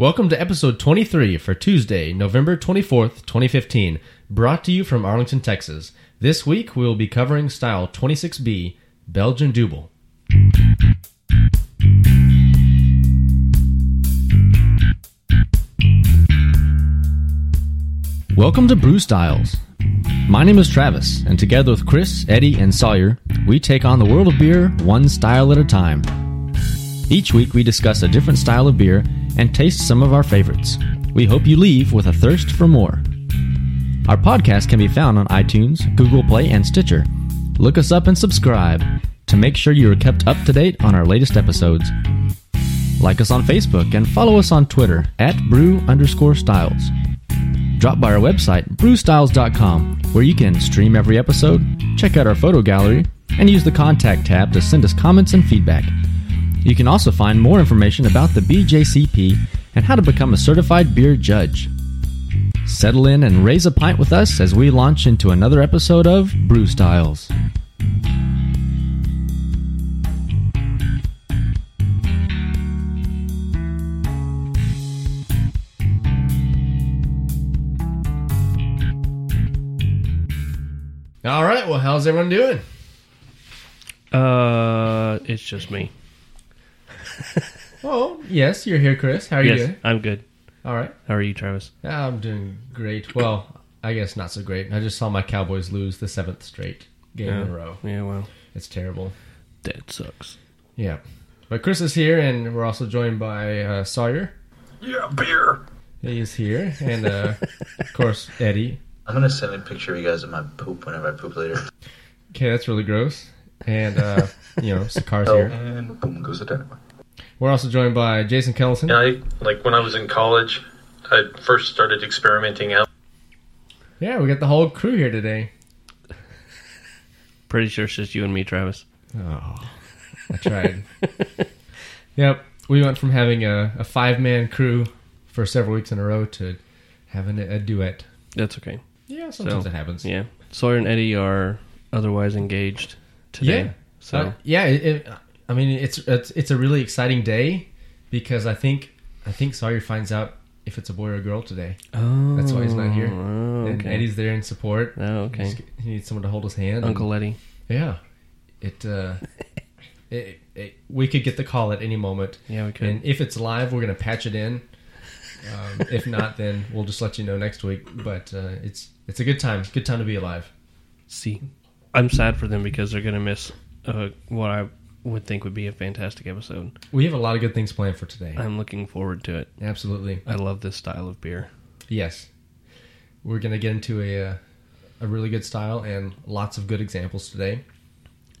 Welcome to episode 23 for Tuesday, November 24th, 2015, brought to you from Arlington, Texas. This week we will be covering style 26B, Belgian Dubbel. Welcome to Brew Styles. My name is Travis, and together with Chris, Eddie, and Sawyer, we take on the world of beer one style at a time. Each week we discuss a different style of beer and taste some of our favorites. We hope you leave with a thirst for more. Our podcast can be found on iTunes, Google Play, and Stitcher. Look us up and subscribe to make sure you are kept up to date on our latest episodes. Like us on Facebook and follow us on Twitter at brew underscore styles. Drop by our website, brewstyles.com, where you can stream every episode, check out our photo gallery, and use the contact tab to send us comments and feedback. You can also find more information about the BJCP and how to become a certified beer judge. Settle in and raise a pint with us as we launch into another episode of Brew Styles. All right, well, how's everyone doing? Uh, it's just me. Oh, yes, you're here, Chris. How are you doing? I'm good. All right. How are you, Travis? I'm doing great. Well, I guess not so great. I just saw my Cowboys lose the seventh straight game in a row. Yeah, well, It's terrible. that sucks. Yeah. But Chris is here, and we're also joined by uh, Sawyer. Yeah, beer. He is here, and uh, of course Eddie. I'm gonna send a picture of you guys of my poop whenever I poop later. Okay, that's really gross. And uh, you know, Sakar's Oh, here. and boom goes the dynamite. We're also joined by Jason Kellison. Yeah, I like when I was in college, I first started experimenting out. Yeah, we got the whole crew here today. Pretty sure it's just you and me, Travis. Oh, I tried. yep, we went from having a, a five man crew for several weeks in a row to having a, a duet. That's okay. Yeah, sometimes So, it happens. Yeah. Sawyer and Eddie are otherwise engaged today. Yeah. So Uh, yeah, it, it, I mean, it's, it's it's a really exciting day because I think I think Sawyer finds out if it's a boy or a girl today, oh, That's why he's not here. Oh, and. Eddie's there in support. oh, okay. He's- He needs someone to hold his hand. and- Uncle Eddie. yeah, it, uh, it, it we could get the call at any moment, Yeah, we could. and if it's live, we're gonna patch it in. Um, if not, then we'll just let you know next week. But uh, it's it's a good time. Good time to be alive. See, I'm sad for them because they're gonna miss uh, what I would think would be a fantastic episode. We have a lot of good things planned for today. I'm looking forward to it. Absolutely. I love this style of beer. Yes, we're gonna get into a uh, a really good style and lots of good examples today.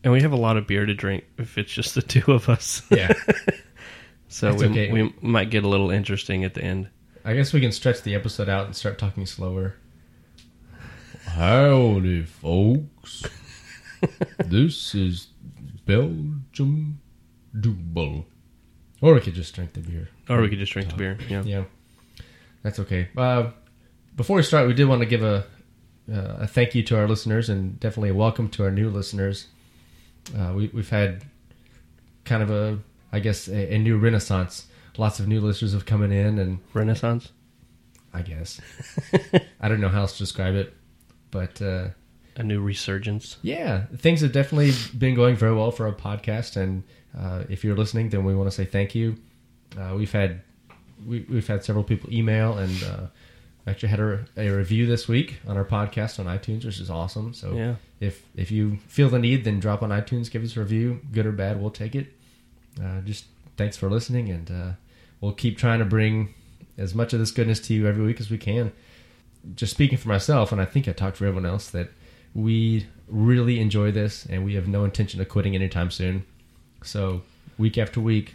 And we have a lot of beer to drink if it's just the two of us. Yeah, So That's we, okay. we might get a little interesting at the end. I guess we can stretch the episode out and start talking slower. Howdy, folks. this is Belgium Dubbel. Or we could just drink the beer. Or we could just drink the beer. Yeah. Yeah, that's okay. Uh, before we start, we did want to give a uh, a thank you to our listeners and definitely a welcome to our new listeners. Uh, we, we've had kind of a, I guess, a, a new renaissance. Lots of new listeners have coming in, and Renaissance. I guess I don't know how else to describe it, but uh, A new resurgence. yeah, things have definitely been going very well for our podcast. And uh, if you're listening, then we want to say thank you. Uh, we've had we, we've had several people email and uh, actually had a, a review this week on our podcast on iTunes, which is awesome. So Yeah. if if you feel the need, then drop on iTunes, give us a review, good or bad, we'll take it. Uh, just thanks for listening, and uh, we'll keep trying to bring as much of this goodness to you every week as we can. Just speaking for myself, and I think I talked for everyone else, that we really enjoy this, and we have no intention of quitting anytime soon. So week after week,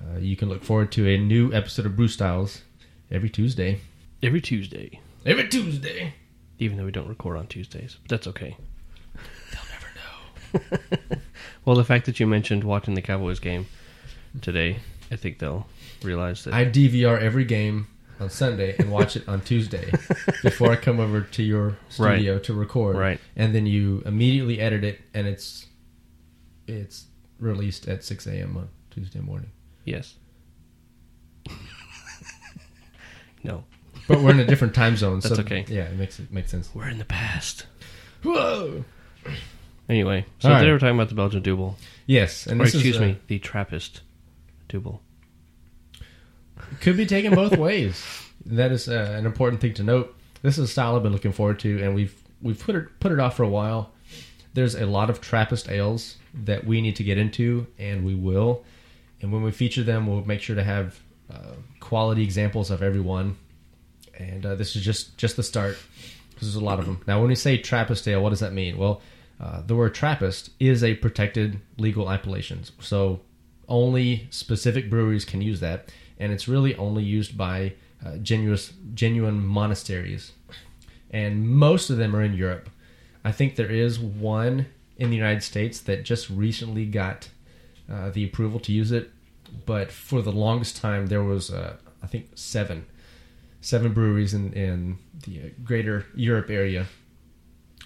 uh, you can look forward to a new episode of Brew Styles every Tuesday. Every Tuesday. Every Tuesday. Even though we don't record on Tuesdays. But that's okay. They'll never know. Well, the fact that you mentioned watching the Cowboys game today, I think they'll realize that. I DVR every game on Sunday and watch it on Tuesday before I come over to your Right. studio to record. Right. And then you immediately edit it, and it's it's released at 6 a.m. on Tuesday morning. yes. No, but we're in a different time zone. That's so okay. Yeah, it makes it makes sense. we're in the past. Whoa. Anyway, so right. today we're talking about the Belgian Dubbel. Yes, and Or excuse me, the Trappist Dubbel. Could be taken both ways. That is uh, an important thing to note. This is a style I've been looking forward to, and we've we've put it put it off for a while. There's a lot of Trappist ales that we need to get into, and we will. And when we feature them, we'll make sure to have uh, quality examples of every one. And uh, this is just just the start. There's a lot of them. Now, when we say Trappist ale, what does that mean? Well, uh, the word Trappist is a protected legal appellation. So only specific breweries can use that, and it's really only used by uh, genuine genuine monasteries, and most of them are in Europe. I think there is one in the United States that just recently got uh, the approval to use it, but for the longest time there was uh, I think seven seven breweries in in the greater Europe area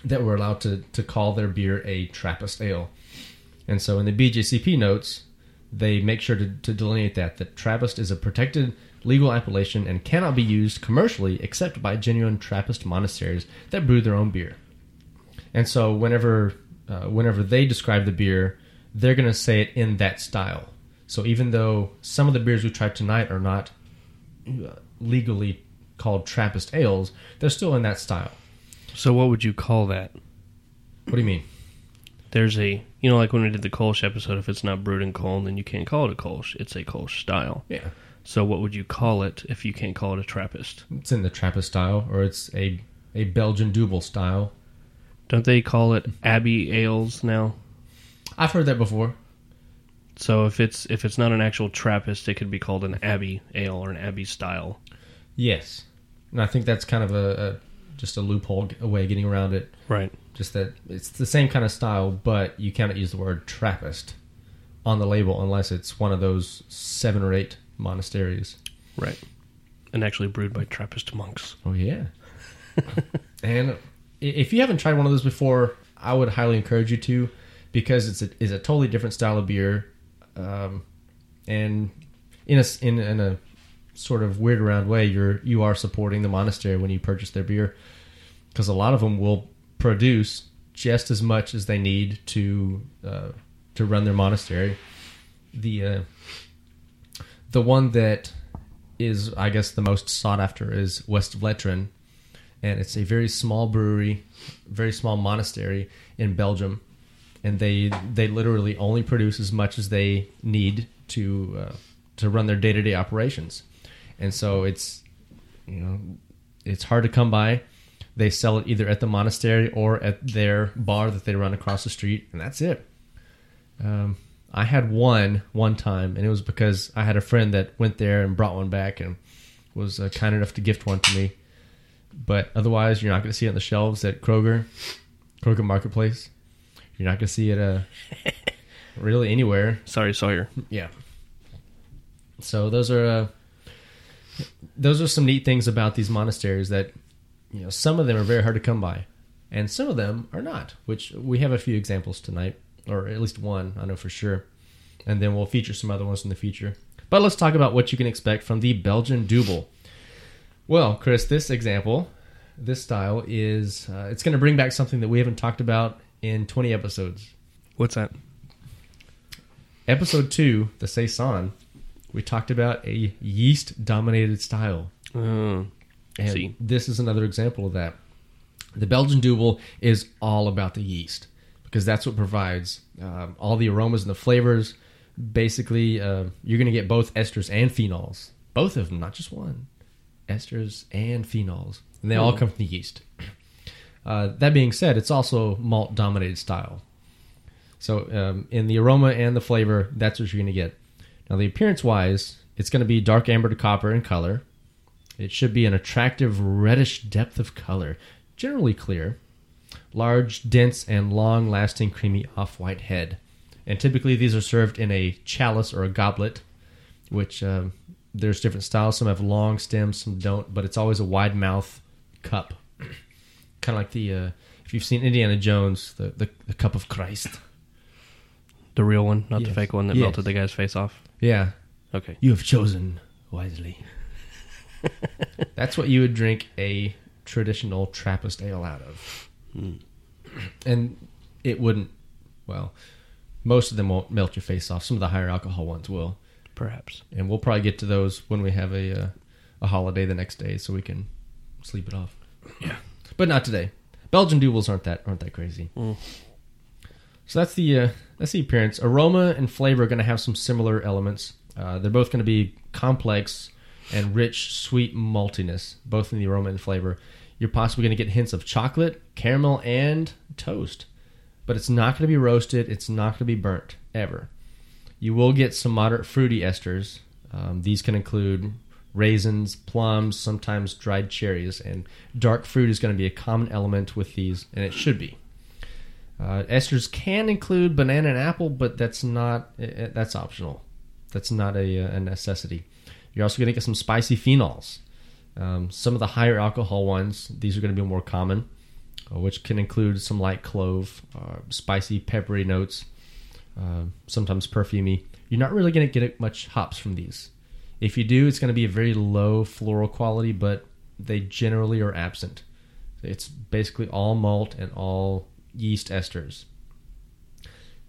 that were allowed to to call their beer a Trappist ale. And so in the BJCP notes, they make sure to, to delineate that that Trappist is a protected legal appellation and cannot be used commercially except by genuine Trappist monasteries that brew their own beer. And so whenever uh, whenever they describe the beer, they're going to say it in that style. So even though some of the beers we tried tonight are not uh, legally called Trappist ales, they're still in that style. So what would you call that? What do you mean? There's a you know like when we did the Kolsch episode, if it's not brewed in Köln, then you can't call it a Kolsch. It's a Kolsch style. Yeah. So what would you call it if you can't call it a Trappist? It's in the Trappist style, or it's a a Belgian double style. Don't they call it Abbey ales now? I've heard that before. So if it's if it's not an actual Trappist, it could be called an Abbey ale or an Abbey style. Yes, and I think that's kind of a, a just a loophole, a way of getting around it. Right. Just that it's the same kind of style, but you cannot use the word Trappist on the label unless it's one of those seven or eight monasteries. Right. And actually brewed by Trappist monks. Oh yeah. and if you haven't tried one of those before, I would highly encourage you to, because it's a is a totally different style of beer, um, and in a in, in a sort of weird around way, you're you are supporting the monastery when you purchase their beer, because a lot of them will produce just as much as they need to uh, to run their monastery. The uh, the one that is I guess the most sought after is West Vleteren, and it's a very small brewery, very small monastery in Belgium, and they they literally only produce as much as they need to uh, to run their day to day operations, and so it's you know it's hard to come by. They sell it either at the monastery or at their bar that they run across the street, and that's it. Um, I had one one time, and it was because I had a friend that went there and brought one back and was uh, kind enough to gift one to me. But otherwise, you're not going to see it on the shelves at Kroger, Kroger Marketplace. You're not going to see it uh, really anywhere. Sorry, Sawyer. Yeah. So those are uh, those are some neat things about these monasteries that you know some of them are very hard to come by, and some of them are not. Which we have a few examples tonight, or at least one I know for sure, and then we'll feature some other ones in the future. But let's talk about what you can expect from the Belgian Dubbel. Well, Chris, this example, this style is uh, it's going to bring back something that we haven't talked about in 20 episodes. What's that? Episode two, the saison, we talked about a yeast dominated style. Oh, And See. this is another example of that. The Belgian Dubbel is all about the yeast because that's what provides um, all the aromas and the flavors. Basically, uh, you're going to get both esters and phenols, both of them, not just one. Esters and phenols, and they all come from the yeast. Uh, that being said, it's also malt dominated style. So, um, in the aroma and the flavor, that's what you're going to get. Now, the appearance wise, it's going to be dark amber to copper in color. It should be an attractive reddish depth of color, generally clear, large, dense, and long lasting creamy off white head. And typically these are served in a chalice or a goblet, which um, there's different styles. Some have long stems, some don't, but it's always a wide mouth cup. kind of like the, uh, if you've seen Indiana Jones, the, the, the cup of Christ. the real one, not the fake one that Yes. melted the guy's face off. Yeah. Okay. You have chosen wisely. That's what you would drink a traditional Trappist ale out of. And it wouldn't, well, most of them won't melt your face off. Some of the higher alcohol ones will. Perhaps. And we'll probably get to those when we have a uh, a holiday the next day so we can sleep it off. Yeah. But not today. Belgian duels aren't that aren't that crazy. Mm. So that's the uh, that's the appearance. Aroma and flavor are going to have some similar elements. Uh, they're both going to be complex and rich, sweet maltiness, both in the aroma and flavor. You're possibly going to get hints of chocolate, caramel, and toast, but it's not going to be roasted. It's not going to be burnt ever. You will get some moderate fruity esters. Um, these can include raisins, plums, sometimes dried cherries, and dark fruit is going to be a common element with these, and it should be. Uh, esters can include banana and apple, but that's not eh, eh, that's optional. That's not a, a necessity. You're also going to get some spicy phenols. Um, some of the higher alcohol ones, these are going to be more common, uh, which can include some light clove, uh, spicy, peppery notes, uh, sometimes perfumey. You're not really going to get much hops from these. If you do, it's going to be a very low floral quality, but they generally are absent. It's basically all malt and all yeast esters.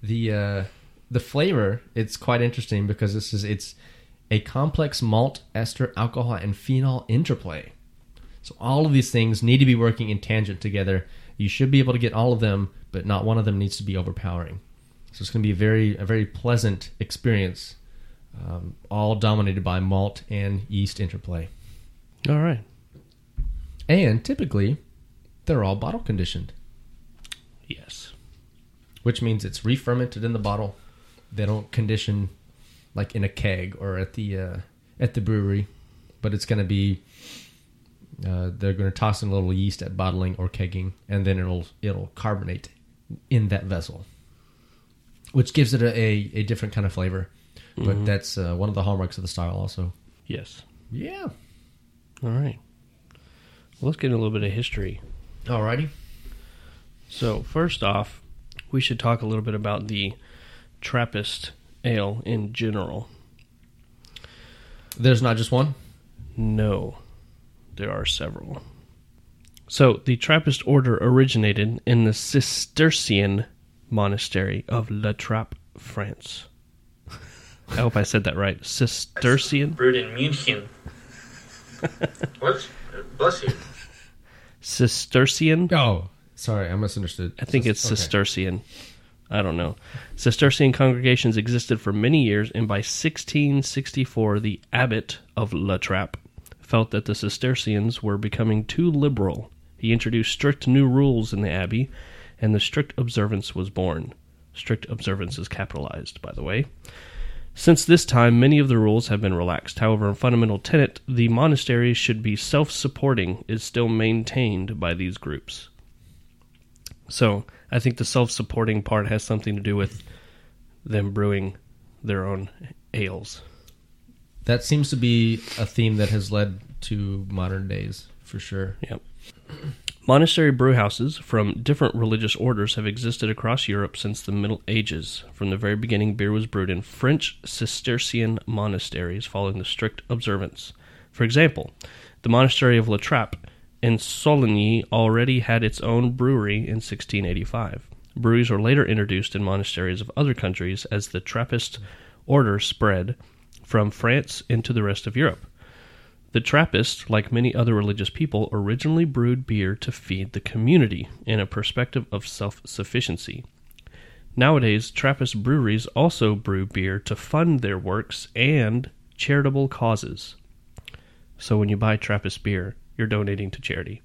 The uh, the flavor it's quite interesting because this is it's a complex malt, ester, alcohol, and phenol interplay. So all of these things need to be working in tangent together. You should be able to get all of them, but not one of them needs to be overpowering. So it's going to be a very a very pleasant experience, um, all dominated by malt and yeast interplay. All right. And typically, they're all bottle conditioned, Yes. which means it's re-fermented in the bottle. They don't condition like in a keg or at the uh, at the brewery, but it's going to be uh, they're going to toss in a little yeast at bottling or kegging, and then it'll it'll carbonate in that vessel, which gives it a, a, a different kind of flavor. But that's uh, one of the hallmarks of the style, also. Yes. Yeah. All right. Well, let's get a little bit of history. Alrighty. So, first off, we should talk a little bit about the Trappist ale in general. There's not just one. No, there are several. So, the Trappist order originated in the Cistercian monastery of La Trappe, France. I hope I said that right. Cistercian? Brewed in München. what? Bless you. Cistercian? Oh, sorry, I misunderstood. I think it's Okay. Cistercian. I don't know. Cistercian congregations existed for many years, and by 1664, the abbot of La Trappe felt that the Cistercians were becoming too liberal. He introduced strict new rules in the abbey, and the strict observance was born. Strict observance is capitalized, by the way. Since this time, many of the rules have been relaxed. However, a fundamental tenet, the monasteries should be self supporting, is still maintained by these groups. So, I think the self supporting part has something to do with them brewing their own ales. That seems to be a theme that has led to modern days for sure. Yep. Monastery brewhouses from different religious orders have existed across Europe since the Middle Ages. From the very beginning, beer was brewed in French Cistercian monasteries following the strict observance. For example, the monastery of La Trappe in Soligny already had its own brewery in 1685. Breweries were later introduced in monasteries of other countries as the Trappist order spread from France into the rest of Europe. The Trappists, like many other religious people, originally brewed beer to feed the community in a perspective of self sufficiency. Nowadays, Trappist breweries also brew beer to fund their works and charitable causes. So when you buy Trappist beer, you're donating to charity.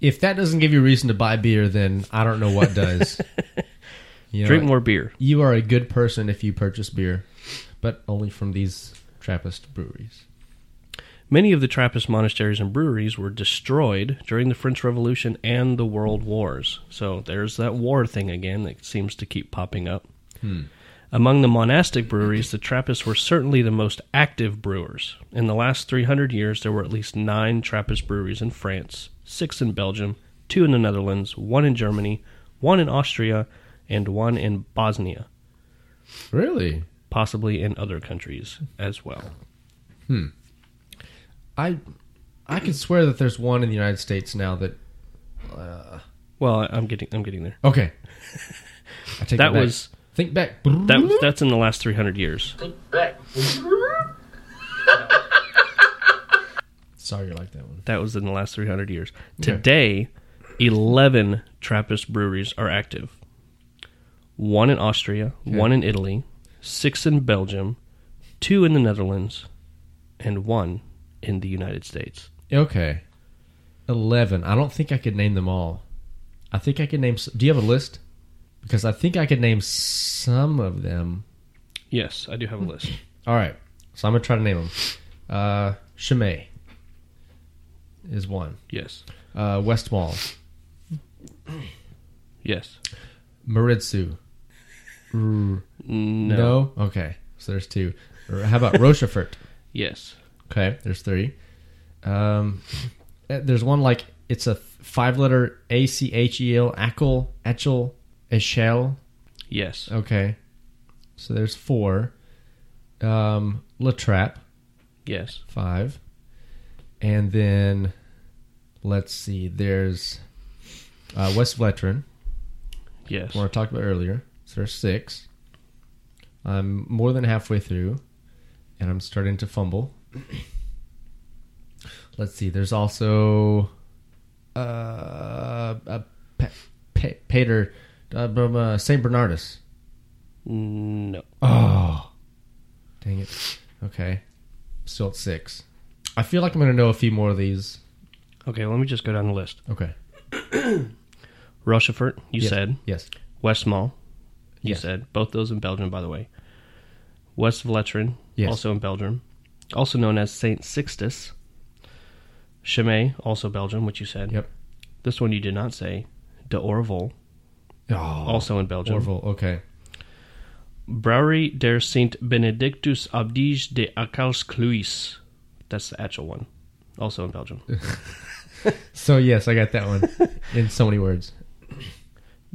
If that doesn't give you a reason to buy beer, then I don't know what does. You know, Drink more beer. You are a good person if you purchase beer, but only from these Trappist breweries. Many of the Trappist monasteries and breweries were destroyed during the French Revolution and the World Wars. So there's that war thing again that seems to keep popping up. Hmm. Among the monastic breweries, the Trappists were certainly the most active brewers. In the last 300 years, there were at least nine Trappist breweries in France, six in Belgium, two in the Netherlands, one in Germany, one in Austria, and one in Bosnia, Really? possibly in other countries as well. Hmm. I I can swear that there's one in the United States now that. Uh, Well, I'm getting I'm getting there. okay. I take That was think back. that that's in the last 300 years. Think back. Sorry, you like that one. That was in the last 300 years. Okay. Today, 11 Trappist breweries are active. One in Austria, one in Italy, six in Belgium, two in the Netherlands, and one in the United States. Okay. Eleven. I don't think I could name them all. I think I could name. Do you have a list? Because I think I could name some of them. Yes, I do have a list. All right. So I'm gonna try to name them. Uh, Chimay is one. Yes. Uh, Westmalle, Yes. Maredsous. R- No. no. Okay. So there's two. How about Rochefort? Yes. Okay, there's three. Um, eh, there's one like it's a five letter A C H E L Achel Echel Echel. Yes. Okay, so there's four. Um, La Trappe Yes. five, and then let's see. There's uh, West Vleteren, Yes. one I talked about earlier. So there's six. I'm more than halfway through, and I'm starting to fumble. Let's see. There's also uh, uh Pe- Pe- Peter uh, um, uh, Saint Bernardus. No. Oh, dang it. Okay, still at six. I feel like I'm gonna know a few more of these. Okay, let me just go down the list. Okay. Rochefort, you Yes. said. Yes. Westmalle, you Yes. said. Both those in Belgium, by the way. West Vleteren, Yes. also in Belgium. Also known as Saint Sixtus. Chimay, also Belgium, which you said. Yep. This one you did not say. De Orval, Oh, also in Belgium. Orville. Okay. Brouwery der Saint Benedictus Abdige de Acalskluis. That's the actual one. Also in Belgium. So yes, I got that one in so many words.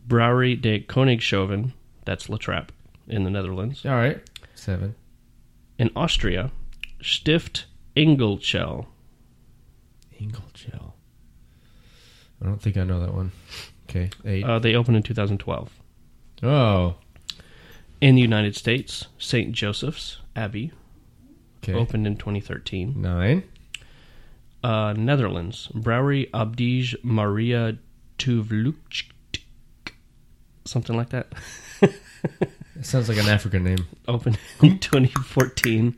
Brouwery de Koningshoeven. That's La Trappe in the Netherlands. All right. Seven. In Austria, Stift Engelszell. Ingolchel. I don't think I know that one. Okay. Eight. Uh, they opened in 2012. oh. In the United States, St. Joseph's Abbey Okay. opened in 2013. Nine. Uh, Netherlands, Brouwery Abdige Maria Tuvluch. Something like that. It sounds like an African name. Opened in 2014.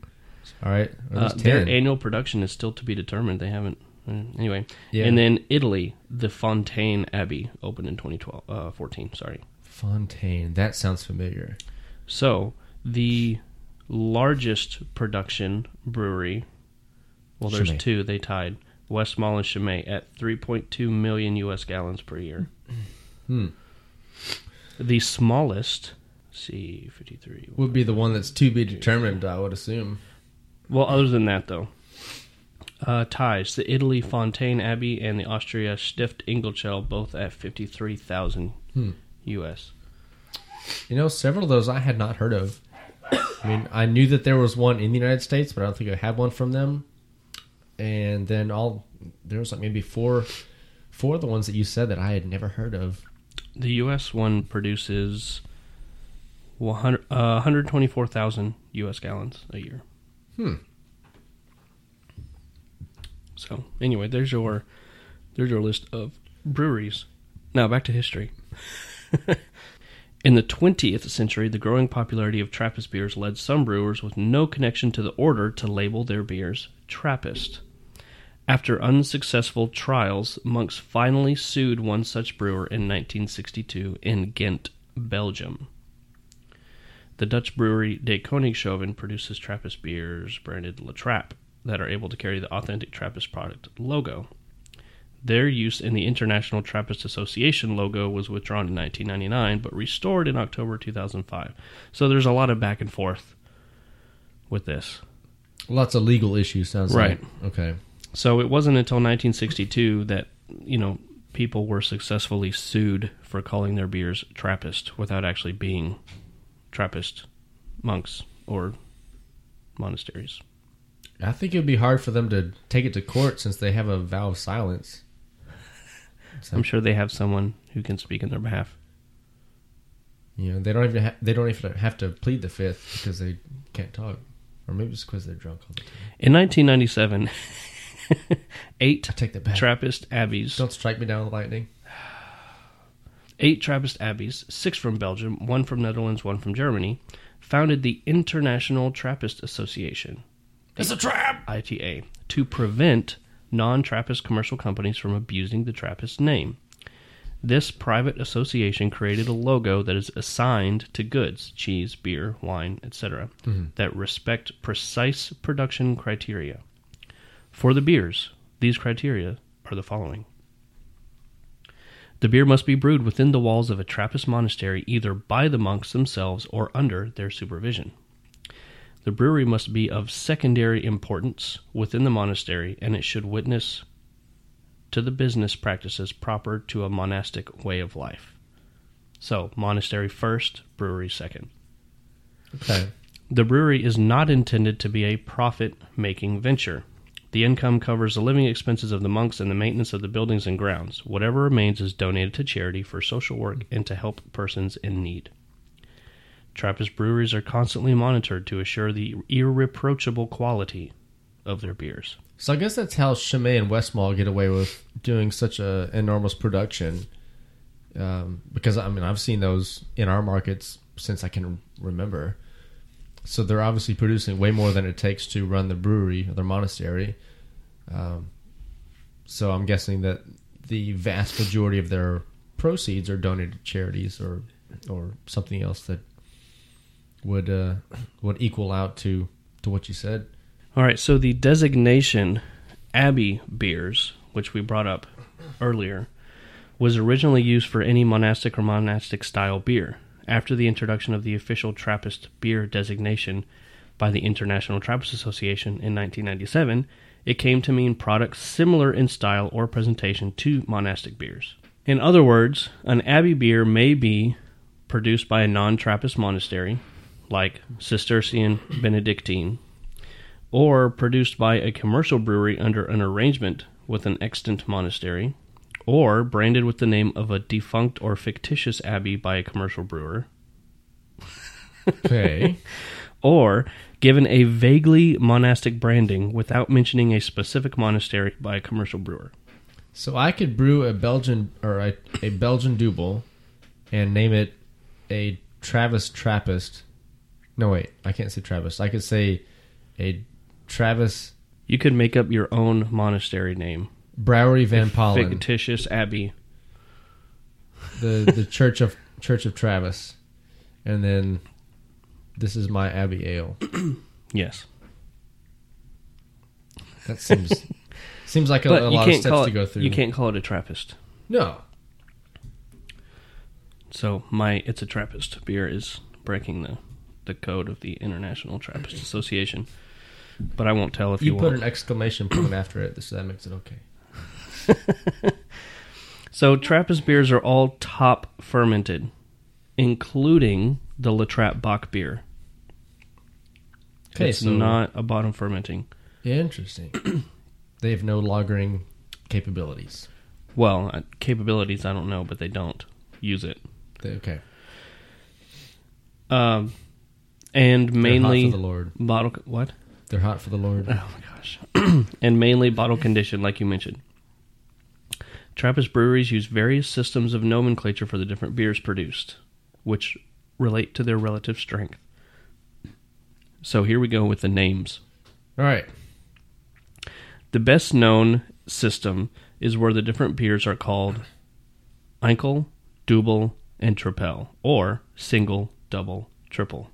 All right. Uh, their annual production is still to be determined. They haven't. Uh, Anyway. Yeah. And then Italy, the Fontaine Abbey opened in 2012, uh, 14. Sorry. Fontaine. That sounds familiar. So the largest production brewery, well, there's Chimay. two. They tied Westmalle and Chimay at 3.2 million U.S. gallons per year. Hmm. The smallest, let's see, 53. Would be the one that's to be determined. I would assume. Well, other than that, though, uh, ties the Italy Fontaine Abbey and the Austria Stift Engelszell both at 53,000 Hmm. U.S. You know, several of those I had not heard of. I mean, I knew that there was one in the United States, but I don't think I had one from them. And then all there was like maybe four, four of the ones that you said that I had never heard of. The U.S. one produces 100, uh, 124,000 U.S. gallons a year. Hmm. So anyway, there's your there's your list of breweries. Now back to history. In the 20th century, the growing popularity of Trappist beers led some brewers with no connection to the order to label their beers Trappist. After unsuccessful trials, monks finally sued one such brewer in 1962 in Ghent, Belgium. The Dutch brewery De Koningshoeven produces Trappist beers branded La Trappe that are able to carry the authentic Trappist product logo. Their use in the International Trappist Association logo was withdrawn in 1999 but restored in October 2005. So there's a lot of back and forth with this. Lots of legal issues. Sounds Right. like. Okay. So it wasn't until 1962 that, you know, people were successfully sued for calling their beers Trappist without actually being Trappist monks or monasteries. I think it would be hard for them to take it to court since they have a vow of silence. I'm sure they have someone who can speak in their behalf. You know, they don't even ha- they don't even have to plead the fifth because they can't talk, or maybe it's because they're drunk all the time. In 1997, eight I take that back. Trappist abbeys, don't strike me down with lightning. eight Trappist abbeys, six from Belgium, one from Netherlands, one from Germany, founded the International Trappist Association, It's a trap. ITA, to prevent non-Trappist commercial companies from abusing the Trappist name. This private association created a logo that is assigned to goods, cheese, beer, wine, etc., mm-hmm. that respect precise production criteria. For the beers, these criteria are the following. The beer must be brewed within the walls of a Trappist monastery either by the monks themselves or under their supervision. The brewery must be of secondary importance within the monastery, and it should witness to the business practices proper to a monastic way of life. So, monastery first, brewery second. Okay. The brewery is not intended to be a profit making venture. The income covers the living expenses of the monks and the maintenance of the buildings and grounds. Whatever remains is donated to charity for social work and to help persons in need. Trappist breweries are constantly monitored to assure the irreproachable quality of their beers. So I guess that's how Chimay and Westmalle get away with doing such a enormous production. Um, because I mean, I've seen those in our markets since I can remember. So they're obviously producing way more than it takes to run the brewery or their monastery. Um, so I'm guessing that the vast majority of their proceeds are donated to charities or or something else that would uh, would equal out to to what you said. All right, so the designation Abbey beers, which we brought up earlier, was originally used for any monastic or monastic style beer. After the introduction of the official Trappist beer designation by the International Trappist Association in 1997, it came to mean products similar in style or presentation to monastic beers. In other words, an Abbey beer may be produced by a non Trappist monastery, like Cistercian Benedictine, or produced by a commercial brewery under an arrangement with an extant monastery, or branded with the name of a defunct or fictitious abbey by a commercial brewer, Okay. or given a vaguely monastic branding without mentioning a specific monastery by a commercial brewer. So I could brew a Belgian or a, a Belgian double and name it a Travis Trappist. No wait, I can't say Travis. I could say a Travis You could make up your own monastery name. Browery Van Pollen, Fictitious abbey. the the Church of Church of Travis, and then this is my Abbey Ale. Yes. That seems seems like a, a lot of steps call to it, go through. you can't call it a Trappist. No, So my it's a Trappist beer is breaking the the code of the International Trappist Association. But I won't tell if you, you put want. an exclamation point after it, so that makes it okay. So Trappist beers are all top fermented, including the La Trappe Bock beer. Okay, it's so not a bottom fermenting. interesting. they have no lagering capabilities. Well, uh, capabilities I don't know, but they don't use it. They, okay, Um, and mainly the Lord. bottle what? They're hot for the Lord. Oh my gosh. and mainly bottle condition, like you mentioned. Trappist breweries use various systems of nomenclature for the different beers produced, which relate to their relative strength. So here we go with the names. All right. The best known system is where the different beers are called Einkel, Double, and Tripel, or single, double, triple.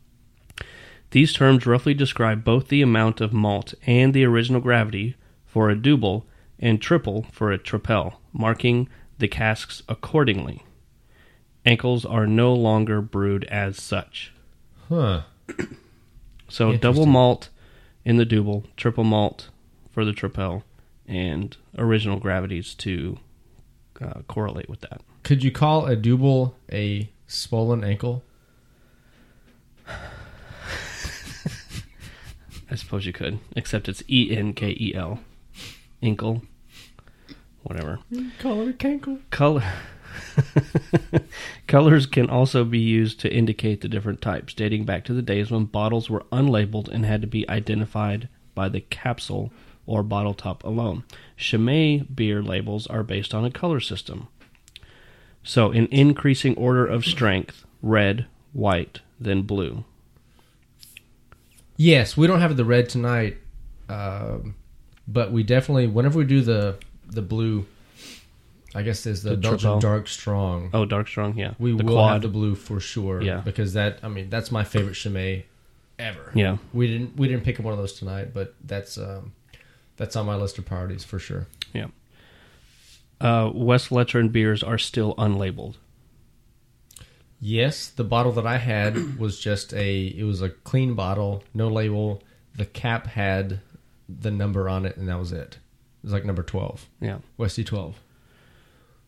These terms roughly describe both the amount of malt and the original gravity for a double and triple for a tripel, marking the casks accordingly. Ankles are no longer brewed as such. Huh. So double malt in the double, triple malt for the tripel, and original gravities to uh, correlate with that. Could you call a double a swollen ankle? I suppose you could, except it's E N K E L. Inkle. Whatever. Color cankle. Color. Colors can also be used to indicate the different types, dating back to the days when bottles were unlabeled and had to be identified by the capsule or bottle top alone. Chimay beer labels are based on a color system. So, in increasing order of strength, red, white, then blue. Yes, we don't have the red tonight, um, but we definitely whenever we do the the blue, I guess there's the, The Belgian triple. dark strong. Oh, dark strong, yeah. we the will quad. have the blue for sure. Yeah. because that I mean that's my favorite Chimay ever. Yeah. we didn't we didn't pick up one of those tonight, but that's um, that's on my list of priorities for sure. Yeah. Uh, West and beers are still unlabeled. Yes, the bottle that I had was just a it was a clean bottle, no label. The cap had the number on it, and that was it. It was like number twelve, Yeah. Westy twelve.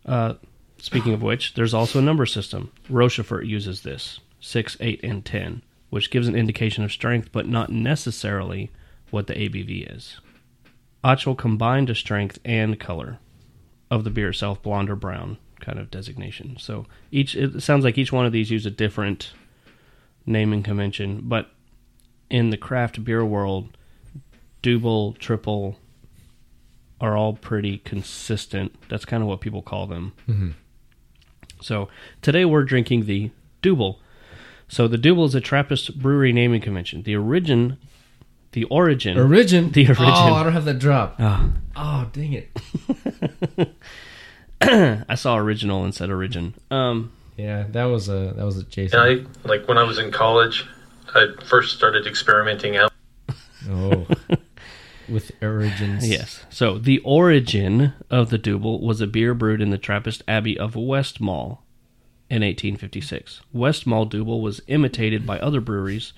Uh, speaking of which, there's also a number system. Rochefort uses this 6, 8, and 10, which gives an indication of strength, but not necessarily what the ABV is. Achel combined a strength and color of the beer itself, blonde or brown kind of designation. So each it sounds like each one of these use a different naming convention, but in the craft beer world, double, triple are all pretty consistent. That's kind of what people call them. So today we're drinking the Double. So the Double is a Trappist brewery naming convention. The origin, the origin, Origin, The origin. Oh, I don't have that drop. Ah, Oh, dang it. I saw original and said origin. Um, Yeah, that was a that was a Jason. And I like when I was in college, I first started experimenting out. Oh, with origins. yes. So the origin of the Double was a beer brewed in the Trappist Abbey of Westmalle in 1856. Westmalle Dubbel was imitated by other breweries,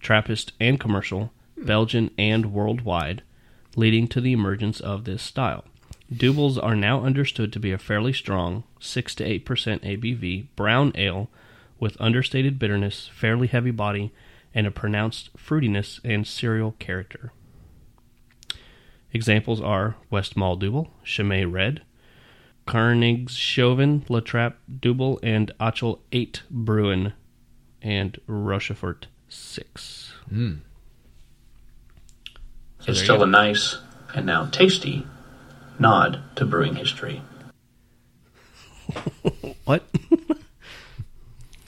Trappist and commercial, Belgian and worldwide, leading to the emergence of this style. Doubles are now understood to be a fairly strong 6 to 8% ABV brown ale with understated bitterness, fairly heavy body, and a pronounced fruitiness and cereal character. Examples are Westmalle Dubbel, Chimay Red, Koningshoeven, La Trappe Dubbel, and Achel 8 Bruin, and Rochefort 6. Mm. So It's still a nice and now tasty nod to brewing history. What?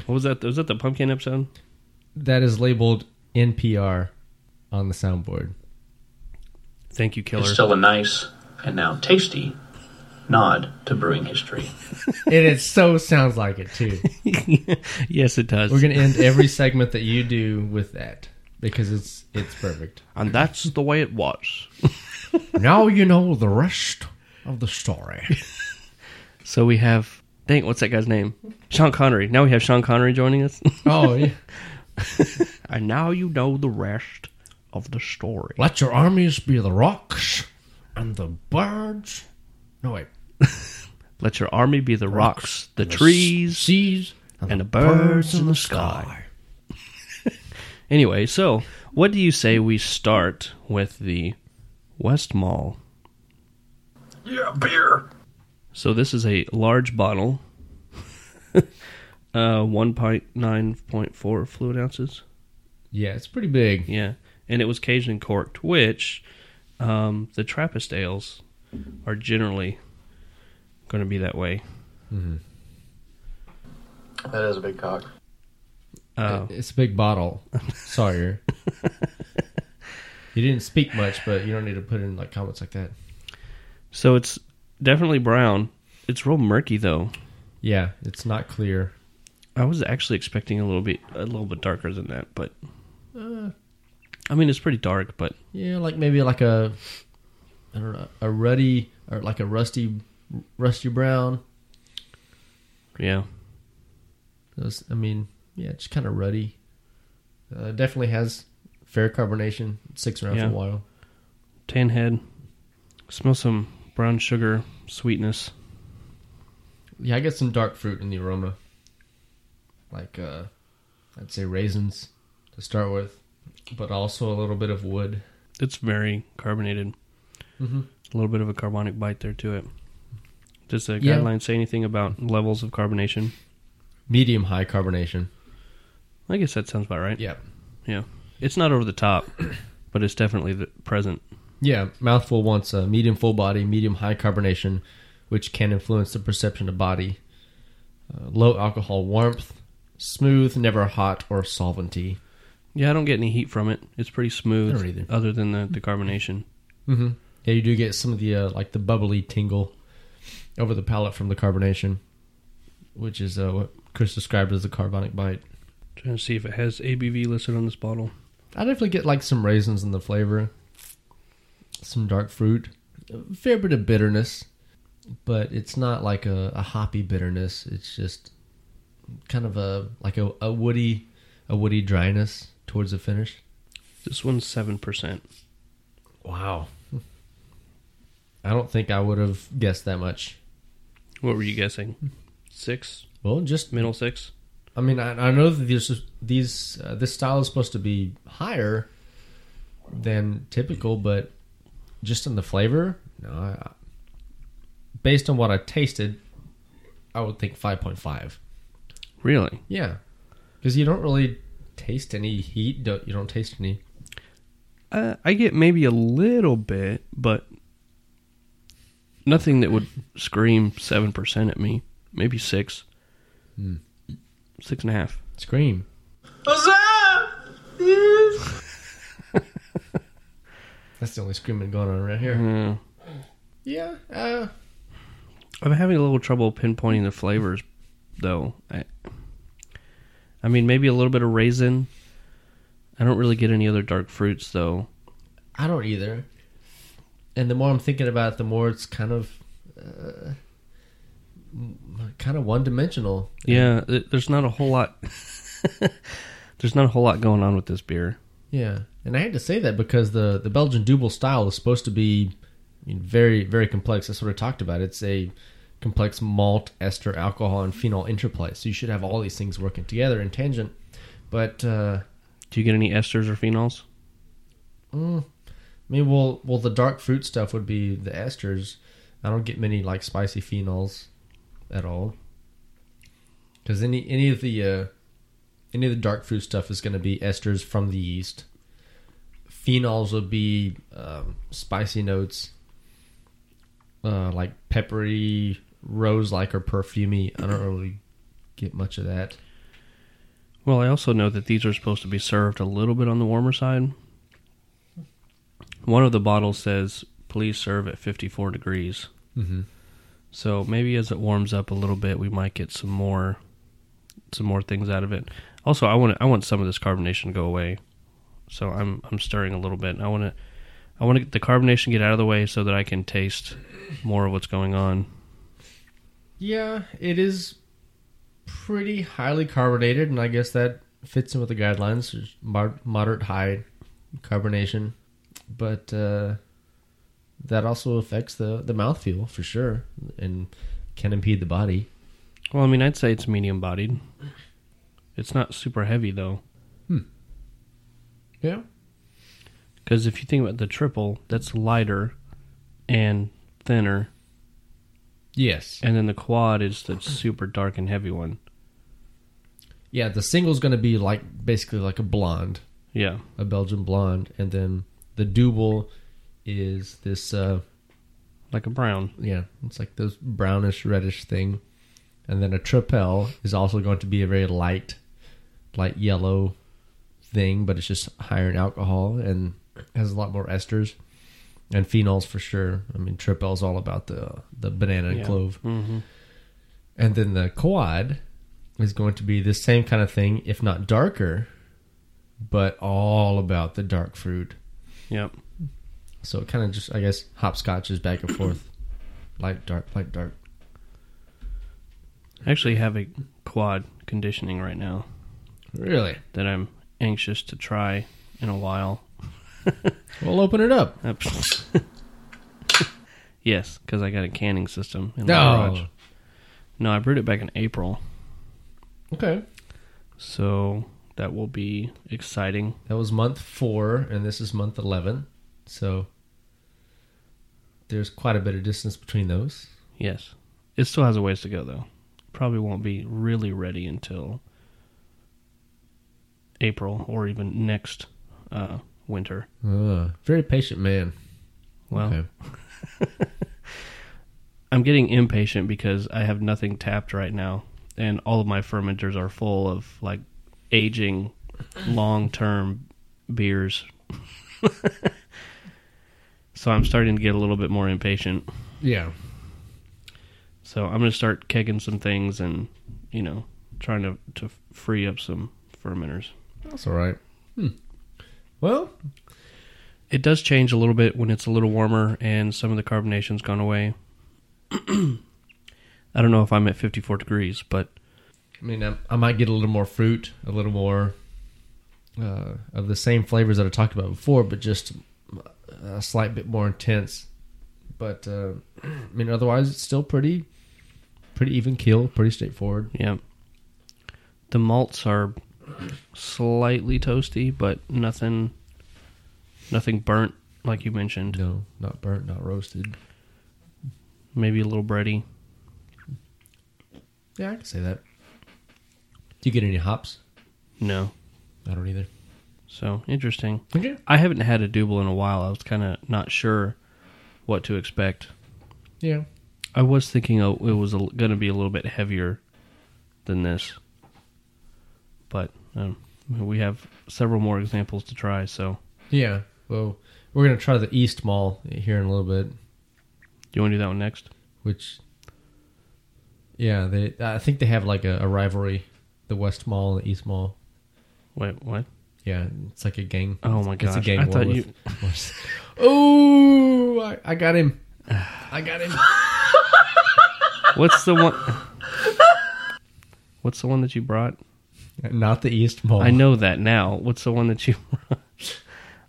what was that? Was that the pumpkin episode? That is labeled NPR on the soundboard. Thank you, It's Killer. still a nice and now tasty nod to brewing history. and it so sounds like it too. yes, it does. We're gonna end every segment that you do with that because it's it's perfect. and that's the way it was. Now you know the rest of the story. So we have. Dang, what's that guy's name? Sean Connery. Now we have Sean Connery joining us. Oh yeah. and now you know the rest of the story. Let your armies be the rocks and the birds. No wait. Let your army be the rocks, the trees, seas, and the birds in the sky. Anyway, so what do you say we start with the Westmalle? Yeah, beer. So this is a large bottle, uh, 1.9.4 fluid ounces. Yeah, it's pretty big. Yeah, and it was caged and corked, which um, the Trappist ales are generally going to be that way. Mm-hmm. That is a big cock. Uh, It's a big bottle. Sawyer. You didn't speak much, but you don't need to put in like comments like that. so it's definitely brown. It's real murky though. Yeah, it's not clear. I was actually expecting a little bit a little bit darker than that, but I mean it's pretty dark, but Yeah, like maybe like a I don't know, a ruddy or like a rusty rusty brown. yeah. I mean, yeah, it's kind of ruddy. Uh, definitely has fair carbonation. Six around Yeah. for a while. Tan head. Smell some brown sugar sweetness. Yeah, I get some dark fruit in the aroma. Like uh I'd say raisins to start with. but also a little bit of wood. It's very carbonated. Mm-hmm. A little bit of a carbonic bite there to it. Does the Yeah. guideline say anything about levels of carbonation? Medium high carbonation. I guess that sounds about right. Yeah. Yeah. It's not over the top, but it's definitely the present. Yeah, mouthful wants a medium full body, medium high carbonation, which can influence the perception of body. Uh, low alcohol warmth, smooth, never hot or solventy. Yeah, I don't get any heat from it. It's pretty smooth, other than the, the carbonation. Mm-hmm. Yeah, you do get some of the uh, like the bubbly tingle over the palate from the carbonation, which is uh, what Chris described as the carbonic bite. Trying to see if it has ABV listed on this bottle. I definitely get like some raisins in the flavor, some dark fruit, a fair bit of bitterness, but it's not like a, a hoppy bitterness. It's just kind of a like a, a woody, a woody dryness towards the finish. This one's seven percent. Wow. I don't think I would have guessed that much. What were you guessing? Six, Well, just middle six. I mean, I, I know that these these uh, this style is supposed to be higher than typical, but just in the flavor, no. I, based on what I tasted, I would think five point five. Really? Yeah, because you don't really taste any heat. Don't, you don't taste any. Uh, I get maybe a little bit, but nothing that would scream seven percent at me. Maybe six, Hmm. Six and a half. Scream. What's up? That's the only screaming going on right here. Yeah. Uh, I'm having a little trouble pinpointing the flavors, though. I, I mean, maybe a little bit of raisin. I don't really get any other dark fruits, though. I don't either. And the more I'm thinking about it, the more it's kind of, uh, kind of one dimensional. Yeah, there's not a whole lot. there's not a whole lot going on with this beer. Yeah, and I had to say that because the the Belgian Dubbel style is supposed to be, I mean, very very complex. That's what I talked about. It's a complex malt, ester, alcohol, and phenol interplay. So you should have all these things working together in tangent. But uh, Do you get any esters or phenols? mm, I mean, well, well, the dark fruit stuff would be the esters. I don't get many like spicy phenols at all. Because any any of the uh, any of the dark fruit stuff is going to be esters from the yeast. Phenols will be um, spicy notes, uh, like peppery, rose-like or perfumey. I don't really get much of that. Well, I also know that these are supposed to be served a little bit on the warmer side. One of the bottles says, please serve at 54 degrees. Mm-hmm. So maybe as it warms up a little bit, we might get some more, some more things out of it. Also, I want I want some of this carbonation to go away. So I'm I'm stirring a little bit. I want to I want to get the carbonation get out of the way so that I can taste more of what's going on. Yeah, it is pretty highly carbonated, and I guess that fits in with the guidelines. Moderate high carbonation, but uh, that also affects the the mouthfeel for sure, and can impede the body. Well, I mean, I'd say it's medium bodied. It's not super heavy though. Hmm. Yeah, Because if you think about the triple, that's lighter and thinner, yes, and then the quad is the super dark and heavy one. yeah. The single's going to be like basically like a blonde, Yeah, a Belgian blonde, and then the double is this. Uh, like a brown. yeah, it's like this brownish reddish thing, and then a tripel is also going to be a very light, light yellow thing, but it's just higher in alcohol and has a lot more esters and phenols for sure. I mean, tripel is all about the the banana and Yeah. clove, hmm and then the quad is going to be the same kind of thing, if not darker, but all about the dark fruit. Yep. So it kind of just, I guess, hopscotches back and forth, light, dark, light, dark. I actually have a quad conditioning right now Really? that I'm anxious to try in a while. Well, open it up. Yes, because I got a canning system in my No. garage. No, I brewed it back in April. Okay. So That will be exciting. That was month four, and this is month 11. So there's quite a bit of distance between those. Yes. It still has a ways to go, though. Probably won't be really ready until April or even next uh, winter. Uh, very patient man. Well, Okay. I'm getting impatient because I have nothing tapped right now, and all of my fermenters are full of like aging, long term beers. so I'm starting to get a little bit more impatient. Yeah. So I'm going to start kegging some things and, you know, trying to, to free up some fermenters. That's all right. Hmm. Well, It does change a little bit when it's a little warmer and some of the carbonation's gone away. I don't know if I'm at 54 degrees, but I mean, I, I might get a little more fruit, a little more uh, of the same flavors that I talked about before, but just a slight bit more intense. But uh, I mean, otherwise, it's still pretty, pretty even keel, pretty straightforward. yeah. The malts are slightly toasty, but nothing nothing burnt like you mentioned. No, not burnt, not roasted. Maybe a little bready. Yeah, I can say that. Do you get any hops? No. I don't either. So, interesting. Okay. I haven't had a double in a while. I was kind of not sure what to expect. Yeah. I was thinking it was going to be a little bit heavier than this, but um, we have several more examples to try. So, Yeah. Well, we're gonna try the East Mall here in a little bit, do you want to do that one next? which, yeah, they. I think they have like a, a rivalry, the Westmalle and the East Mall. Wait, what? Yeah, it's like a gang. Oh my god. It's a gang I war thought with- you. Oh, I, I got him. I got him. What's the one? What's the one that you brought? Not the East Mall. I know that now. What's the one that you?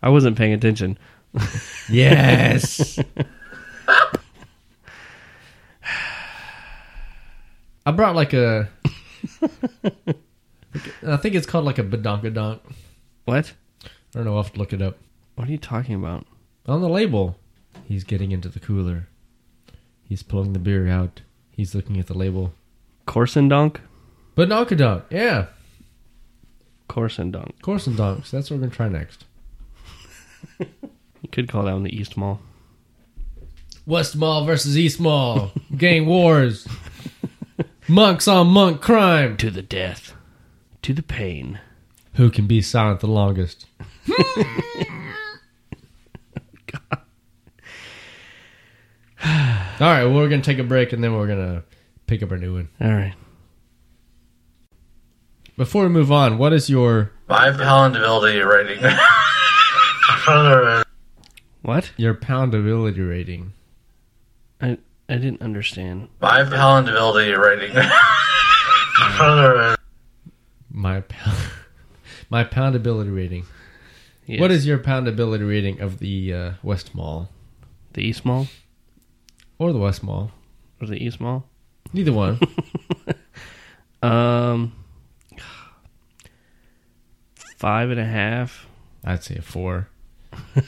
I wasn't paying attention. Yes. I brought like a. I think it's called like a badonkadonk. What? I don't know. I'll have to look it up. What are you talking about? On the label, he's getting into the cooler. He's pulling the beer out. He's looking at the label. Corsendonk? Badonkadonk. Yeah. Corsendonk. Corsendonks. That's what we're going to try next. You could call that one the East Mall. Westmalle versus East Mall. Gang wars. Monks on monk crime. To the death. To the pain. Who can be silent the longest? All right, well, we're going to take a break and then we're going to pick up our new one. All right. Before we move on, what is your My palatability rating. What? your poundability rating? I I didn't understand. My palatability rating. My pound, my poundability rating. Yes. What is your poundability rating of the uh, Westmalle the East Mall or the Westmalle? or the East Mall? Neither one. Um, five and a half. I'd say a four.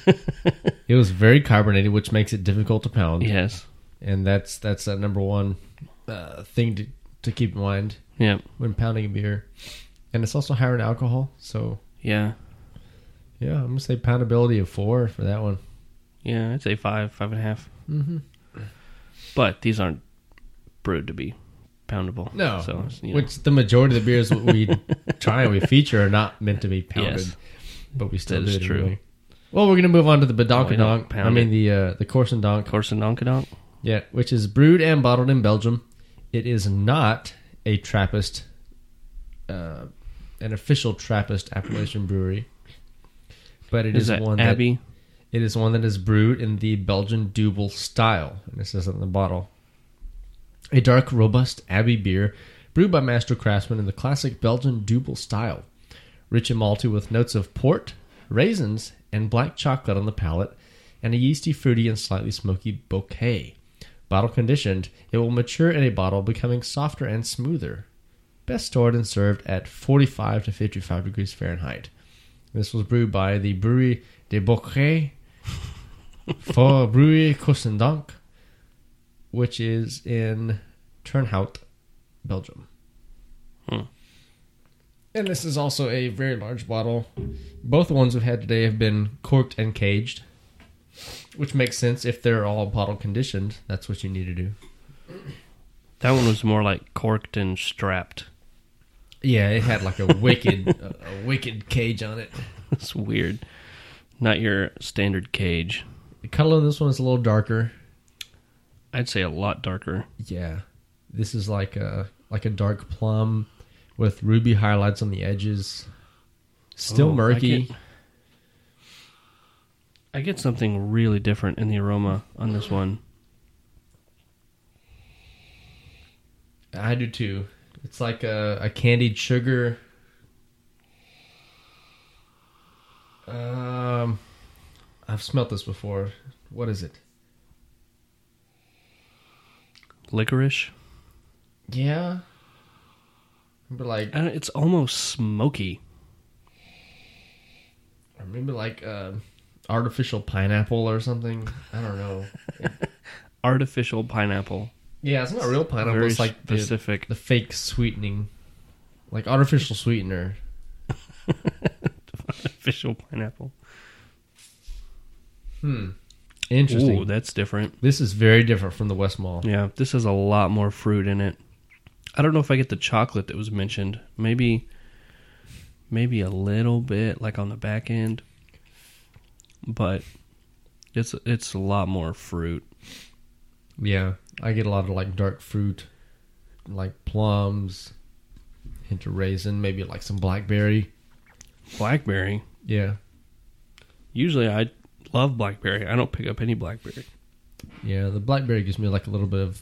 it was very carbonated, which makes it difficult to pound. Yes. and that's that's a number one uh, thing to to keep in mind Yeah. when pounding a beer. And it's also higher in alcohol, so Yeah. yeah, I'm gonna say poundability of four for that one. Yeah. I'd say five, five and a half. Mm-hmm. But these aren't brewed to be poundable. No, So you know. which the majority of the beers we try and we feature are not meant to be pounded, Yes. but we still That do is it true. anyway. Well, we're gonna move on to the Badonkadonk. pound I mean it. the uh, the Corsendonk. Corsendonk Yeah, which is brewed and bottled in Belgium. It is not a Trappist, uh, an official Trappist appellation brewery, but it Is is, one Abbey? that it is one that is brewed in the Belgian Dubbel style, and it says on the bottle. A dark, robust Abbey beer brewed by master craftsmen in the classic Belgian Dubbel style, rich and malty with notes of port, raisins, and black chocolate on the palate, and a yeasty, fruity, and slightly smoky bouquet. Bottle conditioned, it will mature in a bottle, becoming softer and smoother. Best stored and served at 45 to 55 degrees Fahrenheit. This was brewed by the Brewery de Bocret for Brewery Corsendonk, which is in Turnhout, Belgium. Hmm. And this is also a very large bottle. Both the ones we've had today have been corked and caged, which makes sense if they're all bottle conditioned. That's what you need to do. That one was more like corked and strapped. Yeah, it had like a wicked, a, a wicked cage on it. It's weird. Not your standard cage. The color of this one is a little darker. I'd say a lot darker. Yeah, this is like a like a dark plum with ruby highlights on the edges. Still Oh, I murky. get- I get something really different in the aroma on this one. I do too. It's like a, a candied sugar. Um, I've smelt this before. What is it? Licorice. Yeah. Remember like, I don't- It's almost smoky. or maybe like uh, artificial pineapple or something. I don't know. Artificial pineapple. Yeah, it's not real pineapple. Very it's like the, specific. the fake sweetening, like artificial sweetener. Artificial pineapple. Hmm. Interesting. Ooh, that's different. this is very different from the Westmalle. Yeah, this has a lot more fruit in it. I don't know if I get the chocolate that was mentioned. Maybe, maybe a little bit, like on the back end. But it's it's a lot more fruit. Yeah, I get a lot of like dark fruit, like plums, hint of raisin, maybe like some blackberry. Blackberry. Yeah, Usually, I love blackberry. I don't pick up any blackberry. yeah. The blackberry gives me like a little bit of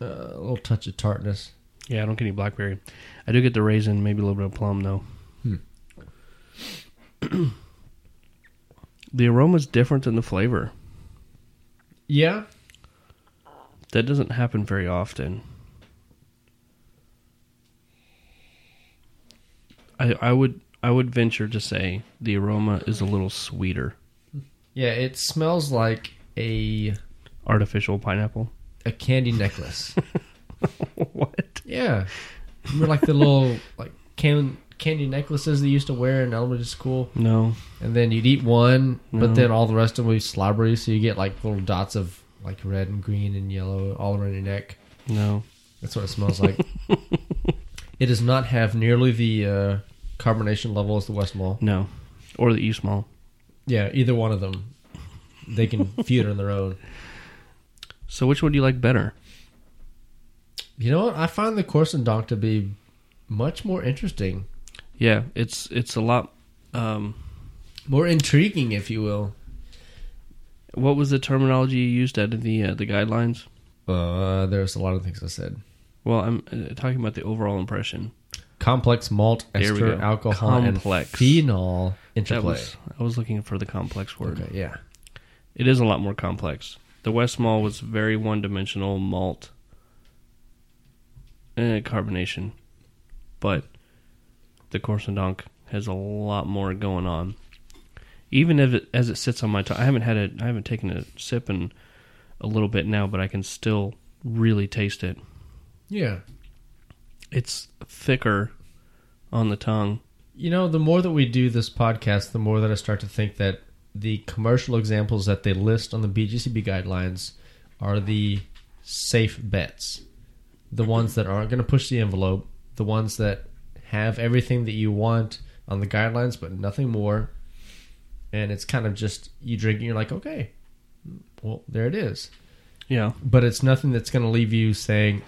uh, a little touch of tartness. Yeah, I don't get any blackberry. I do get the raisin, maybe a little bit of plum though. Hmm. the aroma's different than the flavor. Yeah, That doesn't happen very often. I I would I would venture to say the aroma is a little sweeter. yeah. It smells like a Artificial pineapple. a candy necklace. what? yeah, remember like the little like can candy necklaces they used to wear in elementary school, No. and then you'd eat one, No. but then all the rest of them would be slobbery, so you get like little dots of like red and green and yellow all around your neck. No. That's what it smells like. it does not have nearly the uh, carbonation level as the Westmalle. No. Or the East Mall. Yeah, either one of them. They can feed on their own. So which one do you like better? You know what? I find the Corsendonk to be much more interesting, Yeah, it's it's a lot um more intriguing, if you will. What was the terminology you used out of the uh, the guidelines? Uh, there's a lot of things I said. Well, I'm uh, talking about the overall impression. Complex malt, There we ester, go. alcohol, Complex. and phenol That interplay. was I was looking for the complex word. Okay, yeah. It is a lot more complex. The Westmalle was very one dimensional malt and carbonation. But the Corsendonk has a lot more going on. Even if it, as it sits on my tongue, I haven't had it. I haven't taken a sip in a little bit now, but I can still really taste it. Yeah. It's thicker on the tongue. You know, the more that we do this podcast, the more that I start to think that the commercial examples that they list on the BJCP guidelines are the safe bets. The ones that aren't going to push the envelope, the ones that have everything that you want on the guidelines, but nothing more. And it's kind of just you drink and you're like, okay, well, there it is. Yeah, But it's nothing that's going to leave you saying,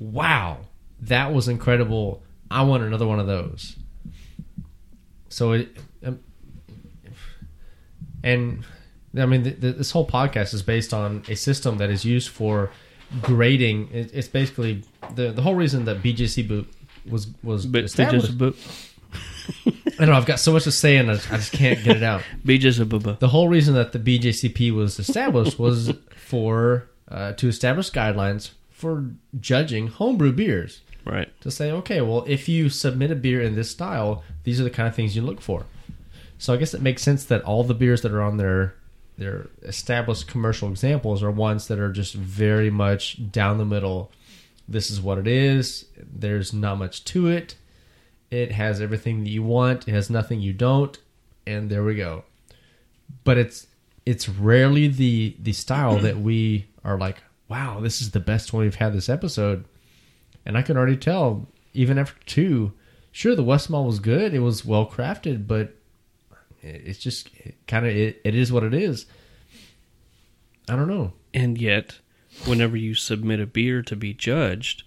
wow, that was incredible. I want another one of those. So it, um, and I mean, th th this whole podcast is based on a system that is used for grading. It, it's basically the the whole reason that BJC boot was was but established. a bu- I don't know I've got so much to say and I, I just can't get it out. be just a bu- The whole reason that the BJCP was established was for uh, to establish guidelines for judging homebrew beers. Right. to say, okay, well, if you submit a beer in this style, these are the kind of things you look for. So I guess it makes sense that all the beers that are on their their established commercial examples are ones that are just very much down the middle. This is what it is. There's not much to it. It has everything that you want. It has nothing you don't, and there we go. But it's it's rarely the the style that we are like, wow, this is the best one we've had this episode and I can already tell even after two. Sure, the Westmalle was good; it was well crafted, but it's just kind of it, it is what it is. I don't know. And yet, whenever you submit a beer to be judged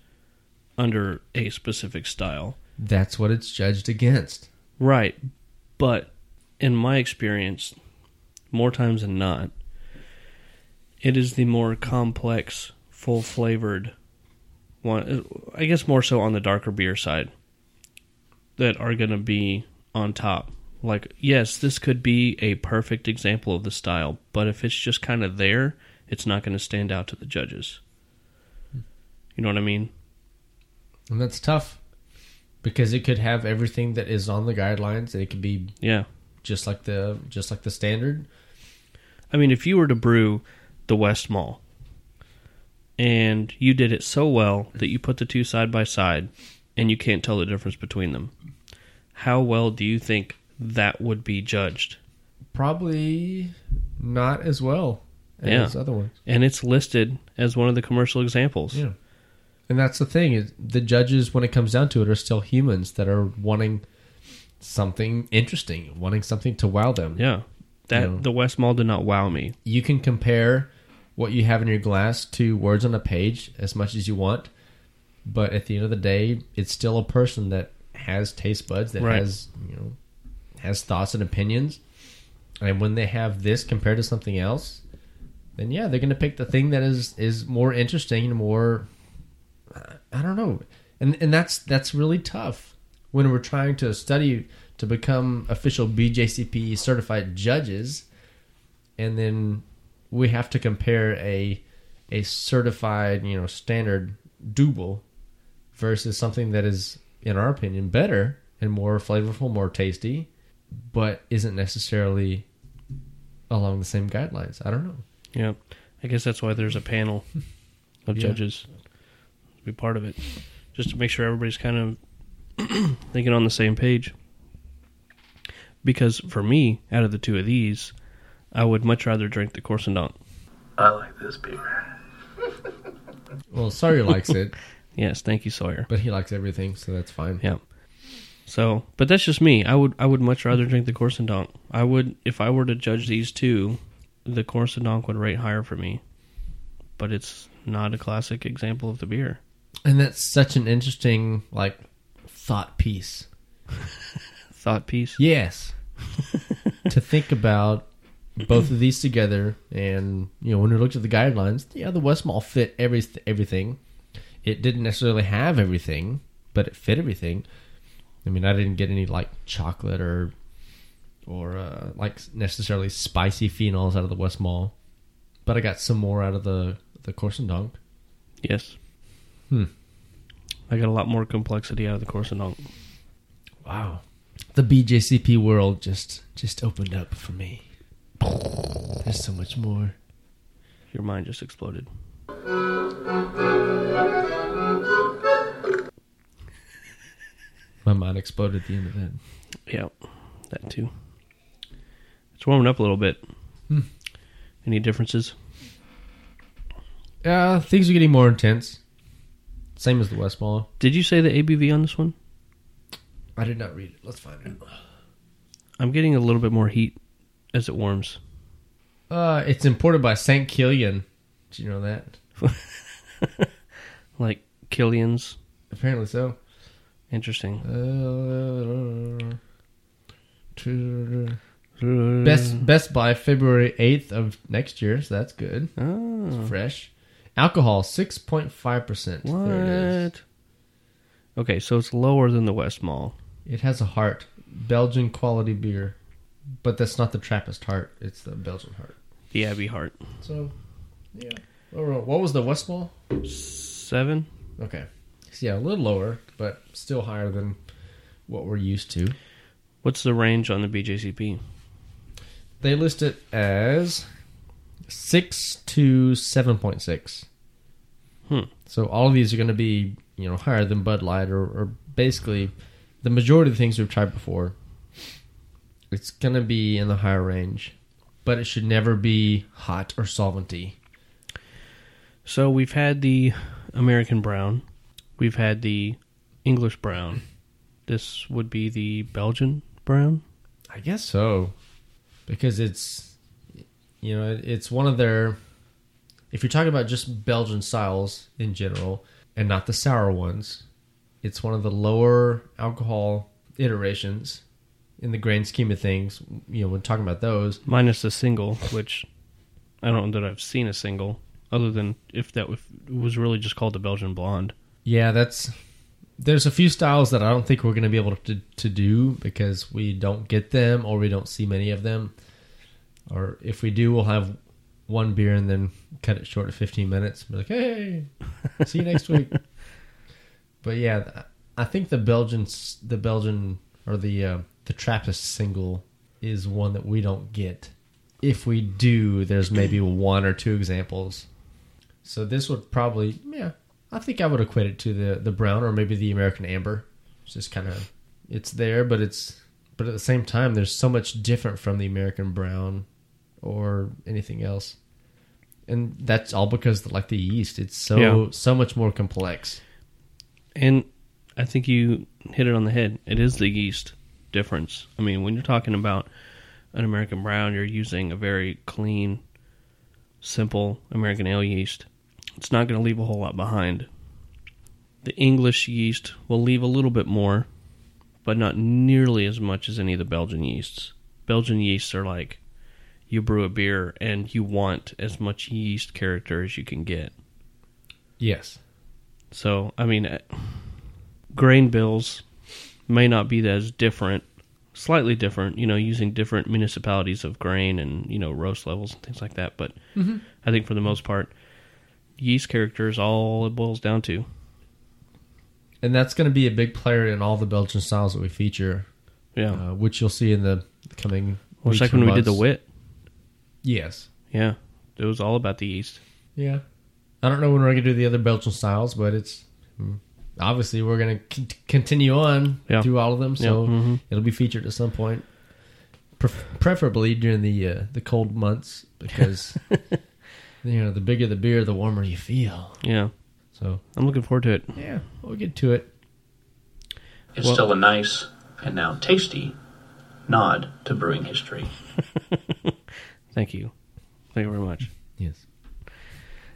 under a specific style, That's what it's judged against. right? But in my experience, more times than not, it is the more complex, full flavored one. I guess more so on the darker beer side that are going to be on top. Like, yes, this could be a perfect example of the style, but if it's just kind of there, it's not going to stand out to the judges. You know what I mean? And that's tough because it could have everything that is on the guidelines. and It could be Yeah. just like the just like the standard. I mean, if you were to brew the Westmalle and you did it so well that you put the two side by side and you can't tell the difference between them, how well do you think that would be judged? Probably not as well as Yeah. other ones. And it's listed as one of the commercial examples. Yeah. And that's the thing is the judges when it comes down to it are still humans that are wanting something interesting, wanting something to wow them. Yeah. That You know. the Westmalle did not wow me. You can compare what you have in your glass to words on a page as much as you want, but at the end of the day, it's still a person that has taste buds that Right. has, you know, has thoughts and opinions. And when they have this compared to something else, then yeah, they're going to pick the thing that is is more interesting and more I don't know. And and that's that's really tough when we're trying to study to become official BJCP certified judges and then we have to compare a a certified, you know, standard double versus something that is in our opinion better and more flavorful, more tasty, but isn't necessarily along the same guidelines. I don't know. Yeah. I guess that's why there's a panel of Yeah. judges be part of it. Just to make sure everybody's kind of thinking on the same page. Because for me, out of the two of these, I would much rather drink the Corsendonk. I like this beer. Well, Sawyer likes it, Yes, thank you, Sawyer. but he likes everything, so that's fine. Yeah. So, but that's just me. I would I would much rather drink the Corsendonk. I would if I were to judge these two, the Corsendonk would rate higher for me. But it's not a classic example of the beer. And that's such an interesting like thought piece. Thought piece. Yes. to think about both of these together and you know when we looked at the guidelines, yeah, the Westmalle fit every everything. It didn't necessarily have everything, but it fit everything. I mean, I didn't get any like chocolate or or uh, like necessarily spicy phenols out of the Westmalle, but I got some more out of the the Corsendonk. Yes. Hmm. I got a lot more complexity out of the course of Corsendonk. Wow. The BJCP world just just opened up for me. There's so much more. Your mind just exploded. My mind exploded at the end of that. Yeah, that too. It's warming up a little bit. Hmm. Any differences? Uh, things are getting more intense. Same as the Westmalle. Did you say the ABV on this one? I did not read it. Let's find it. I'm getting a little bit more heat as it warms. Uh, it's imported by St. Killian. Do you know that? Like Killian's. Apparently so. Interesting. Uh, Best Best Buy February 8th of next year, so that's good. Oh, Fresh. Alcohol, 6.5%. There it is. what? Okay, so it's lower than the Westmalle. It has a heart. Belgian quality beer. But that's not the Trappist heart. It's the Belgian heart. The Abbey Heart. So, yeah. What what was the Westmalle? Seven? Okay. Yeah, a little lower, but still higher than what we're used to. What's the range on the BJCP? They list it as six to seven point six. Hmm. So all of these are going to be you know higher than Bud Light or, or basically the majority of the things we've tried before. It's going to be in the higher range, but it should never be hot or solventy. So we've had the American brown, we've had the English brown. This would be the Belgian brown. I guess so, because it's you know it's one of their. If you're talking about just Belgian styles in general, and not the sour ones, it's one of the lower alcohol iterations in the grand scheme of things. You know, when talking about those, minus the single, which I don't know that I've seen a single other than if that was really just called the Belgian blonde. yeah, that's there's a few styles that I don't think we're going to be able to to do because we don't get them or we don't see many of them, or if we do, we'll have one beer and then cut it short to 15 minutes. Be like, hey, see you next week. But yeah, I think the Belgian the Belgian or the uh, the Trappist single is one that we don't get. If we do, there's maybe one or two examples. So this would probably, yeah, I think I would equate it to the the brown or maybe the American amber. It's just kind of it's there, but it's but at the same time, there's so much different from the American brown or anything else, and that's all because like the yeast, it's so Yeah. so much more complex. And I think you hit it on the head. It is the yeast difference. I mean, when you're talking about an American brown, you're using a very clean, simple American ale yeast. It's not going to leave a whole lot behind. The English yeast will leave a little bit more, but not nearly as much as any of the Belgian yeasts. Belgian yeasts are like you brew a beer and you want as much yeast character as you can get. Yes. So, I mean, uh, grain bills may not be as different, slightly different, you know, using different municipalities of grain and, you know, roast levels and things like that. But I think for the most part, yeast character is all it boils down to. And that's going to be a big player in all the Belgian styles that we feature, Yeah. uh, which you'll see in the coming. well, it's like when we did the wit. Yes. Yeah. It was all about the yeast. Yeah. I don't know when we're going to do the other Belgian styles, but it's mm, obviously we're going to c- continue on Yeah. through all of them, so Yeah, mhm. it'll be featured at some point, Pref- preferably during the uh, the cold months because you know the bigger the beer, the warmer you feel. Yeah. So I'm looking forward to it. yeah, we'll get to it. It's Well- still a nice and now tasty nod to brewing history. Thank you. Thank you very much. Yes.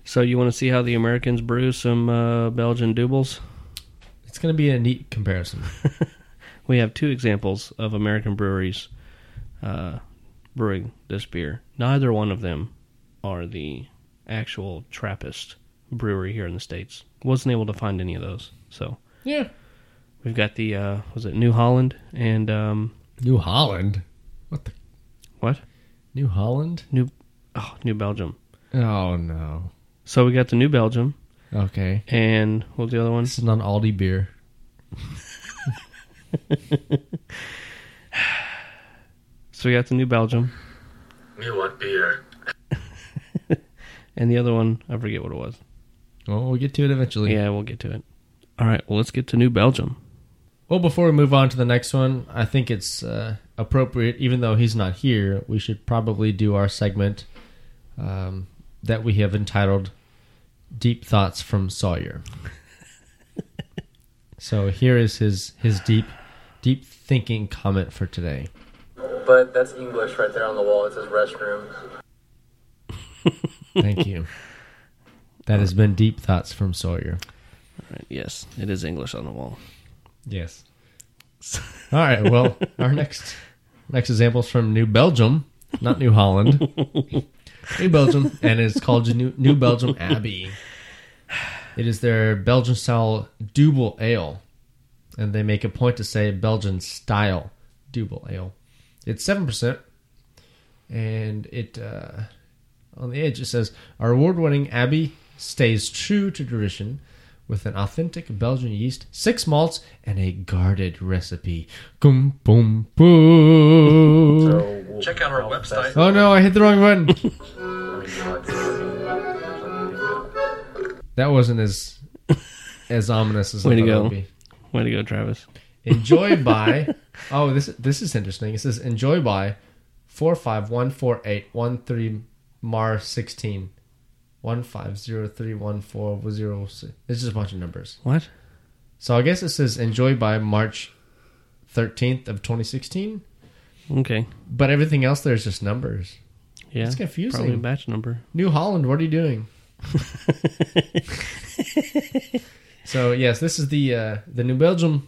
So, you want to see how the Americans brew some uh, Belgian doubles? It's going to be a neat comparison. We have two examples of American breweries uh, brewing this beer. Neither one of them are the actual Trappist brewery here in the states. Wasn't able to find any of those. So yeah. we've got the uh, was it New Holland and um, New Holland. What the what New Holland? New oh New Belgium. Oh no. So we got the New Belgium Okay. and what was the other one? This is not Aldi beer. So we got the New Belgium New want beer? and the other one I forget what it was. Well, we'll get to it eventually. Yeah, we'll get to it. All right, well let's get to New Belgium. Well, before we move on to the next one, I think it's uh, appropriate, even though he's not here, we should probably do our segment um, that we have entitled "Deep Thoughts from Sawyer." so here is his his deep deep thinking comment for today. But that's English right there on the wall. It says restroom. Thank you. That has been deep thoughts from Sawyer. All right, yes, it is English on the wall. Yes. All right. Well, our next next example is from New Belgium, not New Holland. New Belgium, and it's called New, New Belgium Abbey. It is their Belgian style double ale, and they make a point to say Belgian style double ale. It's seven percent, and it uh, on the edge it says our award-winning Abbey stays true to tradition with an authentic Belgian yeast, six malts, and a guarded recipe. Boom, boom, boom. So Check out our website. oh no, I hit the wrong button. I mean, you know, it's- there's something- that wasn't as as ominous as I Way to thought it go. would be. Way to go, Travis. Enjoy by. Oh, this this is interesting. It says enjoy by four five one four eight one three Mar sixteen one five zero three one four zero six. It's just a bunch of numbers. What? So I guess it says enjoy by March thirteenth of twenty sixteen, Okay. but everything else there is just numbers. Yeah. It's confusing. Probably a batch number. New Holland, what are you doing? so yes, this is the uh, the New Belgium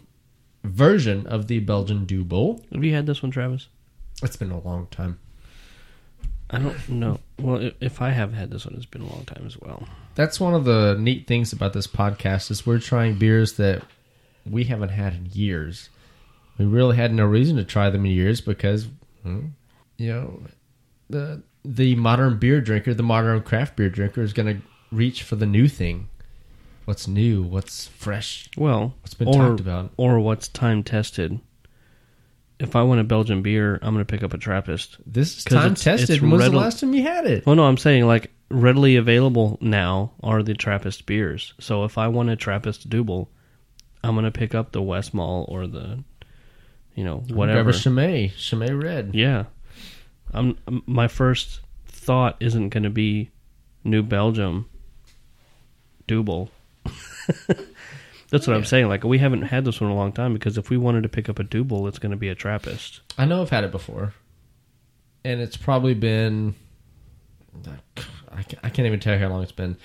version of the Belgian Dubbel. Have you had this one, Travis? It's been a long time. I don't know. Well, if I have had this one, it's been a long time as well. That's one of the neat things about this podcast is we're trying beers that we haven't had in years. We really had no reason to try them in years because, hmm, you know, the the modern beer drinker, the modern craft beer drinker, is going to reach for the new thing. What's new? What's fresh? Well, What's been or, talked about? or what's time tested. If I want a Belgian beer, I'm going to pick up a Trappist. This is 'Cause time it's- tested. it's when was the readily- last time you had it? Well, no, I'm saying like readily available now are the Trappist beers. So if I want a Trappist Dubbel, I'm going to pick up the Westmalle or the, you know, Grab whatever. a Chimay, Chimay Red. Yeah. I'm my first thought isn't going to be New Belgium double. That's what I'm saying. Like we haven't had this one in a long time because if we wanted to pick up a double, it's going to be a Trappist. I know I've had it before, and it's probably been. I I can't even tell you how long it's been.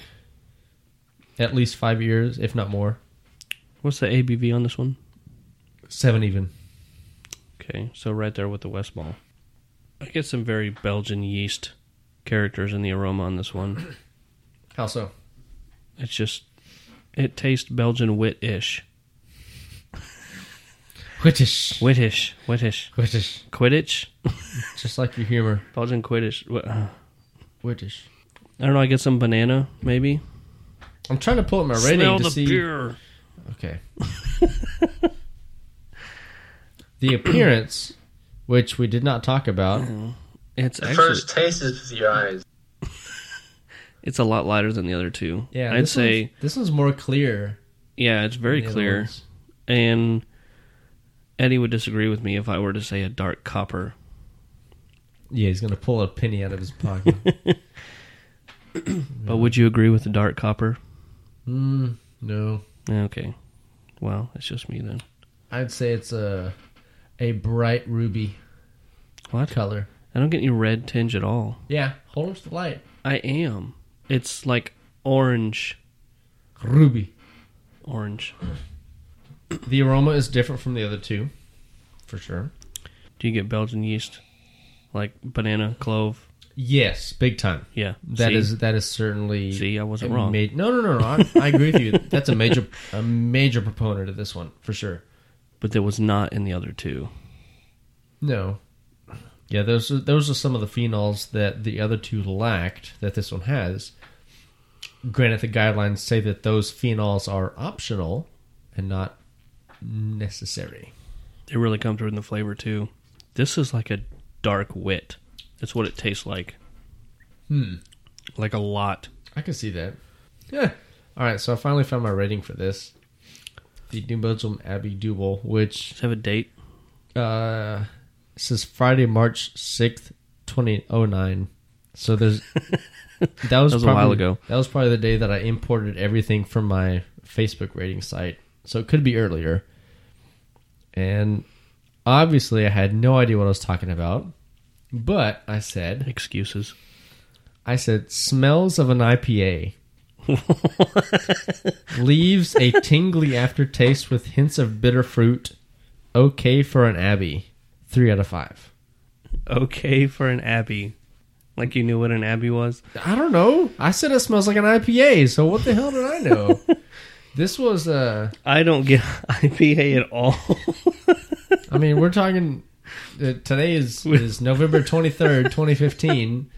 At least five years, if not more. What's the ABV on this one? Seven even. Okay, so right there with the Westmalle. I get some very Belgian yeast characters in the aroma on this one. How so? It's just it tastes Belgian wit-ish. British. Wittish, wittish, British. Quidditch, Just like your humor. Belgian Quidditch. What- uh, British. I don't know. I get some banana, maybe. I'm trying to pull up my rating Smell to the see. beer. Okay. the appearance, which we did not talk about. It's The actually first taste is with your eyes. It's a lot lighter than the other two. Yeah, I'd this say one's, this one's more clear. yeah, it's very than the other clear. And Eddie would disagree with me if I were to say a dark copper. Yeah, he's gonna pull a penny out of his pocket. But would you agree with the dark copper? mm, no, Okay. Well, it's just me then. I'd say it's a a bright ruby What? color. I don't get any red tinge at all. Yeah, hold up to the light. I am. It's like orange. Ruby. Orange. The aroma is different from the other two, for sure. Do you get Belgian yeast? Like banana, clove? Yes, big time. Yeah. That See? is that is certainly. See, I wasn't a wrong. ma- no, no, no, no. I, I agree with you. That's a major a major proponent of this one for sure. But there was not in the other two. No. Yeah, those are, those are some of the phenols that the other two lacked that this one has. Granted, the guidelines say that those phenols are optional and not necessary. They really come through in the flavor too. This is like a dark wit. That's what it tastes like. Hmm. Like a lot. I can see that. Yeah. All right, so I finally found my rating for this. The New Belgium Abbey Double, which Does it have a date? uh, says Friday, March 6th, 2009. So there's. That was, That was a probably, while ago. That was probably the day that I imported everything from my Facebook rating site. So it could be earlier. And obviously, I had no idea what I was talking about. But I said, Excuses. I said, smells of an IPA. Leaves a tingly aftertaste with hints of bitter fruit. Okay for an Abbey. Three out of five. Okay for an Abbey. Like you knew what an Abbey was? I don't know. I said it smells like an IPA, so what the hell did I know? this was, uh, I don't get IPA at all. I mean, we're talking. Uh, today is is November twenty third, twenty fifteen,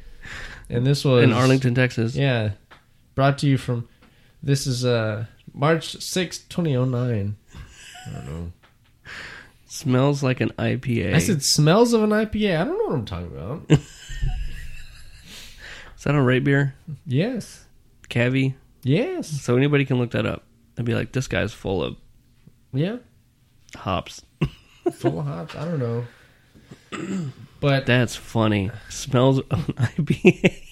and this was in Arlington, Texas. Yeah, brought to you from. This is uh March sixth, 2009. I don't know. Smells like an IPA. I said smells of an IPA. I don't know what I'm talking about. Is that a rate beer? yes. Cavi? Yes. So anybody can look that up and be like, this guy's full of Yeah. hops. Full of hops. I don't know. But That's funny. Smells of an IPA.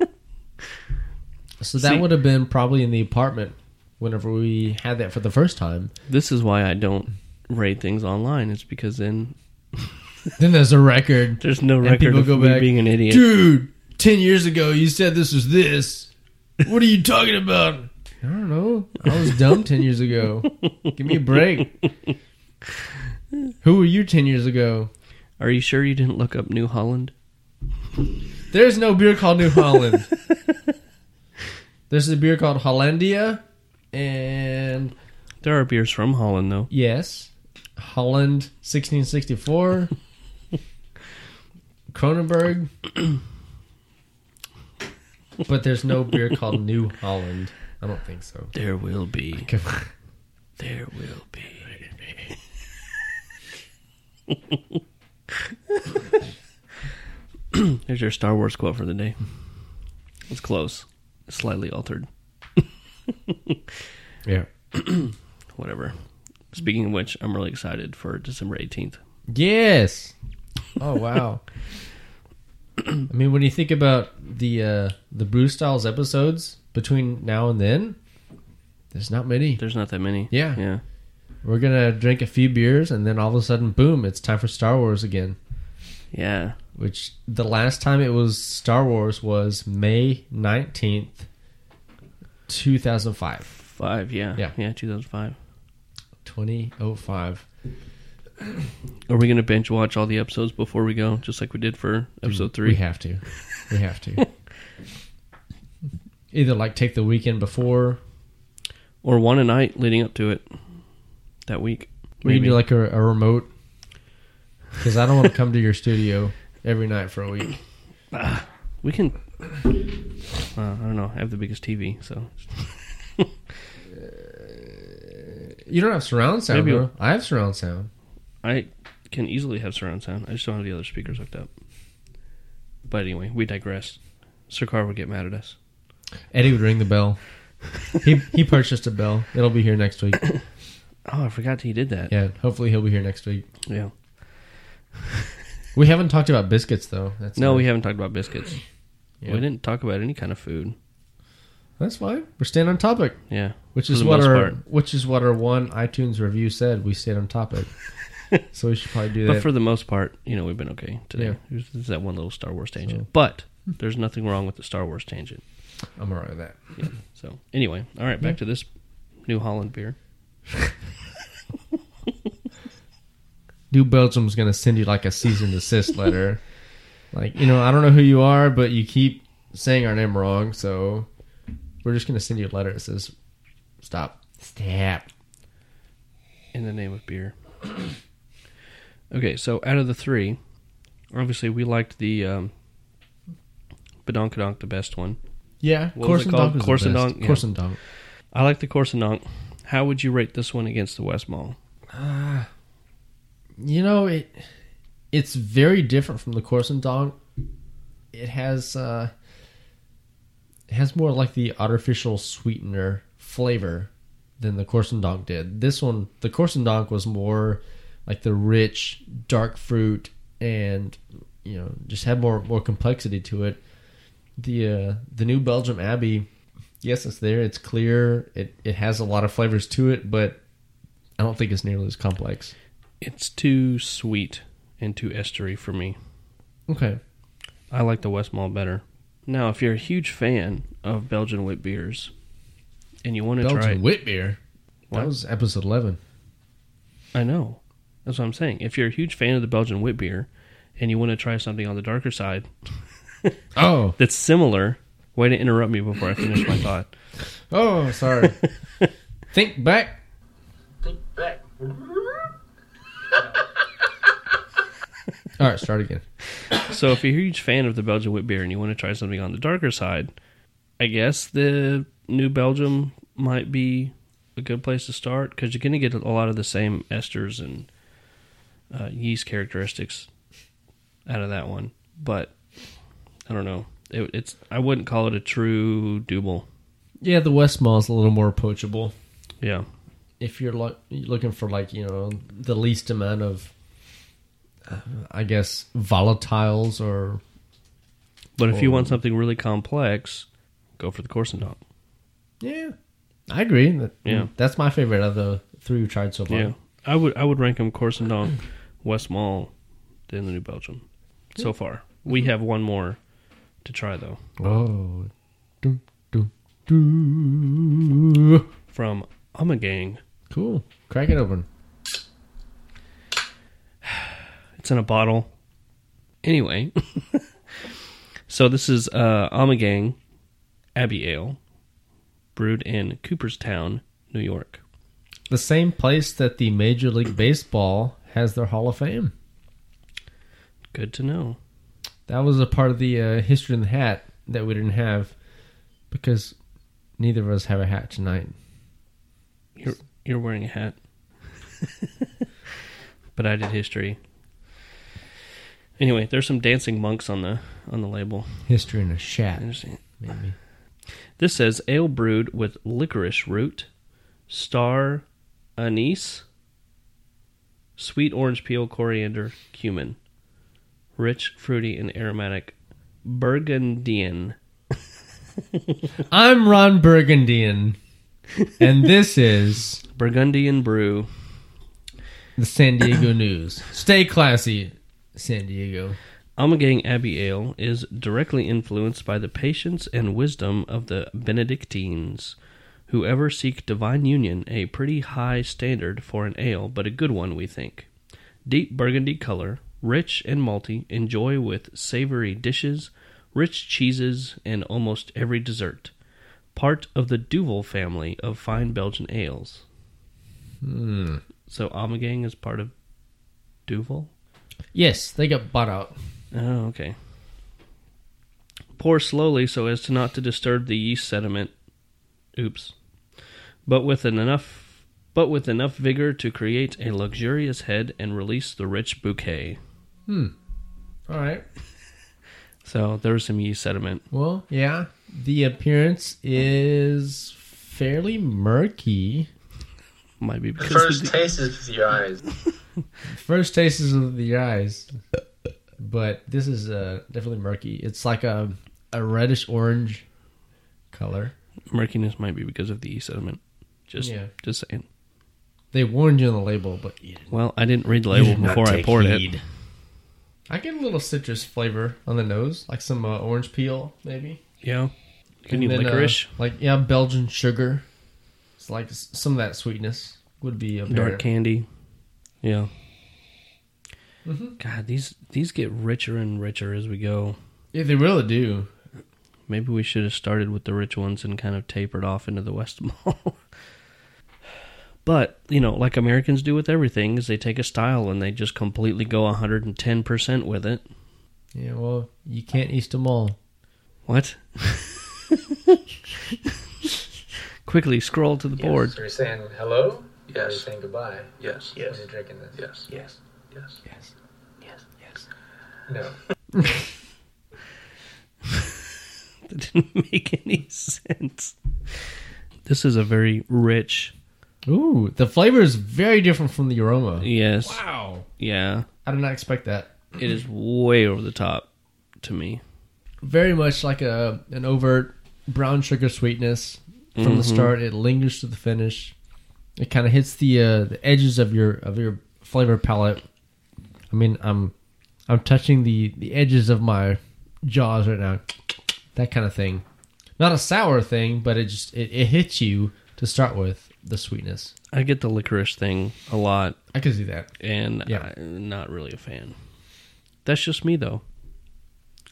so that See- would have been probably in the apartment whenever we had that for the first time. This is why I don't rate things online. It's because then Then there's a record. there's no record people of go me back, being an idiot. Dude, 10 years ago you said this was this. What are you talking about? I don't know. I was dumb 10 years ago. Give me a break. Who were you 10 years ago? Are you sure you didn't look up New Holland? There's no beer called New Holland. There's a beer called Hollandia. And There are beers from Holland, though. yes, Holland 1664. Kronenbourg. but there's no beer called New Holland. I don't think so. There will be. There will be. Here's your Star Wars quote for the day. It's close. It's slightly altered. Yeah. Whatever. Speaking of which, I'm really excited for December 18th. Yes. Oh wow. I mean, when you think about the uh, the Brew Styles episodes between now and then, there's not many. There's not that many. Yeah. Yeah. We're gonna drink a few beers, and then all of a sudden, boom! It's time for Star Wars again. Yeah. Which the last time it was Star Wars was May nineteenth, two thousand five. Five. Yeah. Yeah. Yeah. 2005. 2005. Are we going to bench watch all the episodes before we go, just like we did for episode three? We have to. We have to. Either like take the weekend before. or one a night leading up to it that week. We can do like a, a remote. Because I don't want to come to your studio every night for a week. We can. Uh, I don't know. I have the biggest TV, so You don't have surround sound, Maybe- though. I have surround sound. I can easily have surround sound. I just don't have the other speakers hooked up. But anyway, we digress. Sir Carr would get mad at us. Eddie would ring the bell. he he purchased a bell. It'll be here next week. Oh, I forgot he did that. Yeah, hopefully he'll be here next week. Yeah. We haven't talked about biscuits though. That's No, we haven't talked about biscuits. Yeah. We didn't talk about any kind of food. That's fine. We're staying on topic, Yeah. which is what our part. which is what our one iTunes review said. We stayed on topic, so we should probably do that. But for the most part, you know, we've been okay today. Yeah. There's, that one little Star Wars tangent. So- But there's nothing wrong with the Star Wars tangent. I'm alright with that. Yeah. So anyway, all right, back to this New Holland beer. New Belgium's gonna send you like a cease and desist letter. Like you know, I don't know who you are, but you keep saying our name wrong, so we're just gonna send you a letter that says, "Stop, stop." in the name of beer. okay, so out of the three, obviously we liked the um, Badonkadonk the best one. Yeah, What was it called? Corsendonk was the Corsendonk? best. Yeah. Corsendonk. I like the Corsendonk. How would you rate this one against the Westmalle? You know it. It's very different from the Corsendonk. It has uh, has more like the artificial sweetener flavor than the Corsendonk did. This one, the Corsendonk was more like the rich dark fruit and you know just had more more complexity to it. The uh, the new Belgium Abbey, yes, it's there. It's clear. It it has a lot of flavors to it, but I don't think it's nearly as complex. It's too sweet and too estery for me. Okay. I like the Westmalle better. Now, if you're a huge fan of Belgian wit beers and you want to try Belgian wit beer. What? That was episode eleven. I know. That's what I'm saying. If you're a huge fan of the Belgian wit beer and you want to try something on the darker side Oh, that's similar, way to interrupt me before I finish my thought. oh, sorry. Think back. Think back. All right, start again. So, if you're a huge fan of the Belgian wit beer and you want to try something on the darker side, I guess the New Belgium might be a good place to start because you're going to get a lot of the same esters and uh, yeast characteristics out of that one. But I don't know. It, it's I wouldn't call it a true double. Yeah, the Westmalle is a little more approachable. Yeah, If you're lo- looking for like you know the least amount of, uh, I guess volatiles or but if you want something really complex, go for the Corsendonk. yeah, I agree. That, Yeah. that's my favorite of the three we've tried so far. Yeah, I would I would rank them Corsendonk, Westmalle, then the New Belgium. So far, we have one more to try though Oh, do, do, do. from Ommegang. cool. Crack it open. It's in a bottle. Anyway, so this is uh, Ommegang Abbey Ale, brewed in Cooperstown, New York. The same place that the Major League Baseball has their Hall of Fame. Good to know. That was a part of the uh, history in the hat that we didn't have because neither of us have a hat tonight. You're you're wearing a hat, but I did history. Anyway, there's some dancing monks on the on the label. History in a shat, Interesting. maybe. This says ale brewed with licorice root, star anise, sweet orange peel, coriander, cumin, rich, fruity, and aromatic Burgundian. I'm Ron Burgundian, and this is Burgundian brew. the San Diego News. Stay classy, San Diego. Ommegang Abbey Ale is directly influenced by the patience and wisdom of the Benedictines, who ever seek divine union, a pretty high standard for an ale, but a good one, we think. Deep burgundy color, rich and malty, enjoy with savory dishes, rich cheeses, and almost every dessert. Part of the Duvel family of fine Belgian ales. Hmm. So Ommegang is part of Duvel? Yes, they got bought out. Oh, okay. Pour slowly so as to not to disturb the yeast sediment. Oops. But with an enough but with enough vigor to create a luxurious head and release the rich bouquet. Hmm. All right. So there's some yeast sediment. Well, yeah. The appearance is fairly murky. Might be because The first the, taste is with your eyes. First tastes of the eyes, but this is uh, definitely murky. It's like a a reddish orange color. murkiness might be because of the yeast sediment. Just Yeah. just saying. They warned you on the label, but you didn't. Well, I didn't read the label before I poured it. I get a little citrus flavor on the nose, like some uh, orange peel, maybe. Yeah. Can you And then, uh, licorice? like yeah, Belgian sugar. It's like s- some of that sweetness would be a Dark candy. Yeah. Mm-hmm. God, these these get richer and richer as we go. Yeah, they really do. Maybe we should have started with the rich ones and kind of tapered off into the West Mall. but, you know, like Americans do with everything, is they take a style and they just completely go 110% with it. Yeah, well, you can't east them all. What? Quickly scroll to the board. So you're saying hello? Or Yes. you're saying goodbye? Yes. When you're drinking this? Yes. Yes. Yes. Yes. Yes. Yes. No. That didn't make any sense. This is a very rich, Ooh, the flavor is very different from the aroma. yes, Wow. yeah. I did not expect that. It is way over the top to me. Very much like a an overt brown sugar sweetness from the Mhm. start. It lingers to the finish. It kind of hits the uh, the edges of your of your flavor palette. I mean, I'm I'm touching the the edges of my jaws right now. That kind of thing. Not a sour thing, but it just it, it hits you to start with the sweetness. I get the licorice thing a lot, I can see that. and Yeah. I'm not really a fan. That's just me, though.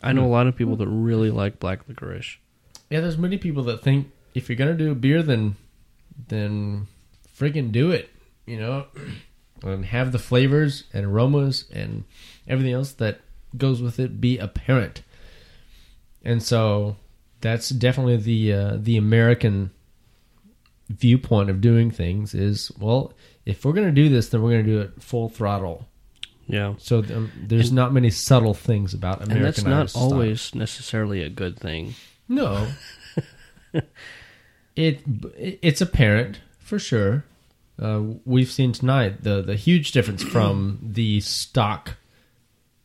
I know a lot of people that really like black licorice. Yeah, there's many people that think if you're gonna do a beer, then then freaking do it. You know, and have the flavors and aromas and everything else that goes with it be apparent. And so that's definitely the uh, the American viewpoint of doing things is well, if we're going to do this, then we're going to do it full throttle. Yeah. So um, there's not many subtle things about American And that's not style. always necessarily a good thing. No. it it's apparent for sure. Uh, we've seen tonight the the huge difference from the stock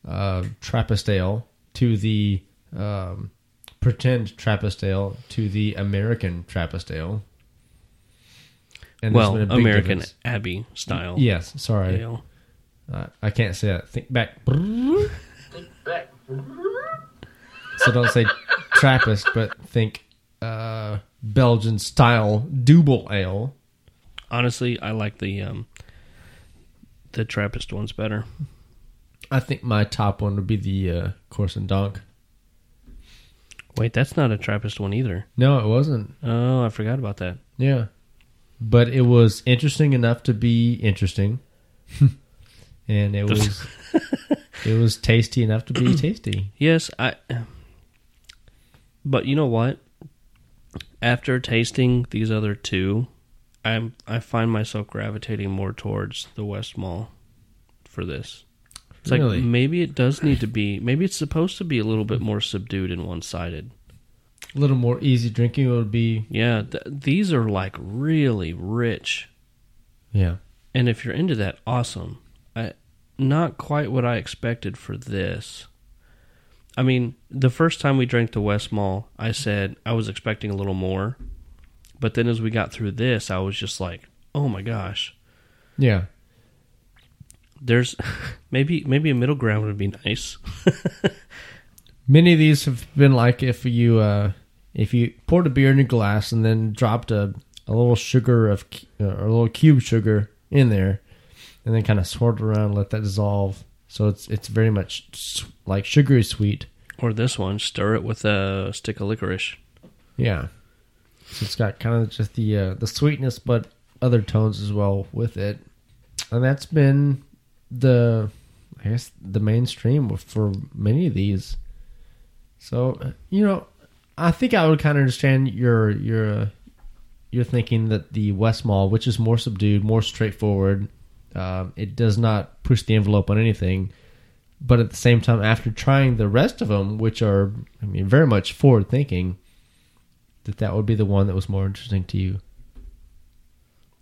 uh, Trappist ale to the um, pretend Trappist ale to the American Trappist ale. And well, been a big American difference. Abbey style. Yes, sorry, ale. uh, I can't say that. Think back. Back. So don't say Trappist, but think uh, Belgian style double ale. Honestly, I like the um, the Trappist ones better. I think my top one would be the uh, Corsendonk. Wait, that's not a Trappist one either. No, it wasn't. Oh, I forgot about that. Yeah, but it was interesting enough to be interesting, and it was it was tasty enough to be tasty. Yes, I. But you know what? After tasting these other two, I'm I find myself gravitating more towards the Westmalle for this. It's Really? like maybe it does need to be. Maybe it's supposed to be a little bit more subdued and one sided. A little more easy drinking would be Yeah, th- these are like really rich, yeah. and if you're into that, awesome. I not quite what I expected for this. I mean, the first time we drank the Westmalle, I said I was expecting a little more, but then as we got through this, I was just like, "Oh my gosh!" Yeah. There's maybe maybe a middle ground would be nice. Many of these have been like if you uh, if you poured a beer in your glass and then dropped a, a little sugar of uh, or a little cube sugar in there, and then kind of swirled around, let that dissolve. So it's it's very much like sugary sweet. Or this one, stir it with a stick of licorice. Yeah. So it's got kind of just the uh, the sweetness, but other tones as well with it, and that's been the I guess the mainstream for many of these. So uh, you know, I think I would kind of understand your your uh, your thinking that the Westmalle, which is more subdued, more straightforward, um, it does not push the envelope on anything. But at the same time, after trying the rest of them, which are I mean very much forward thinking, that that would be the one that was more interesting to you.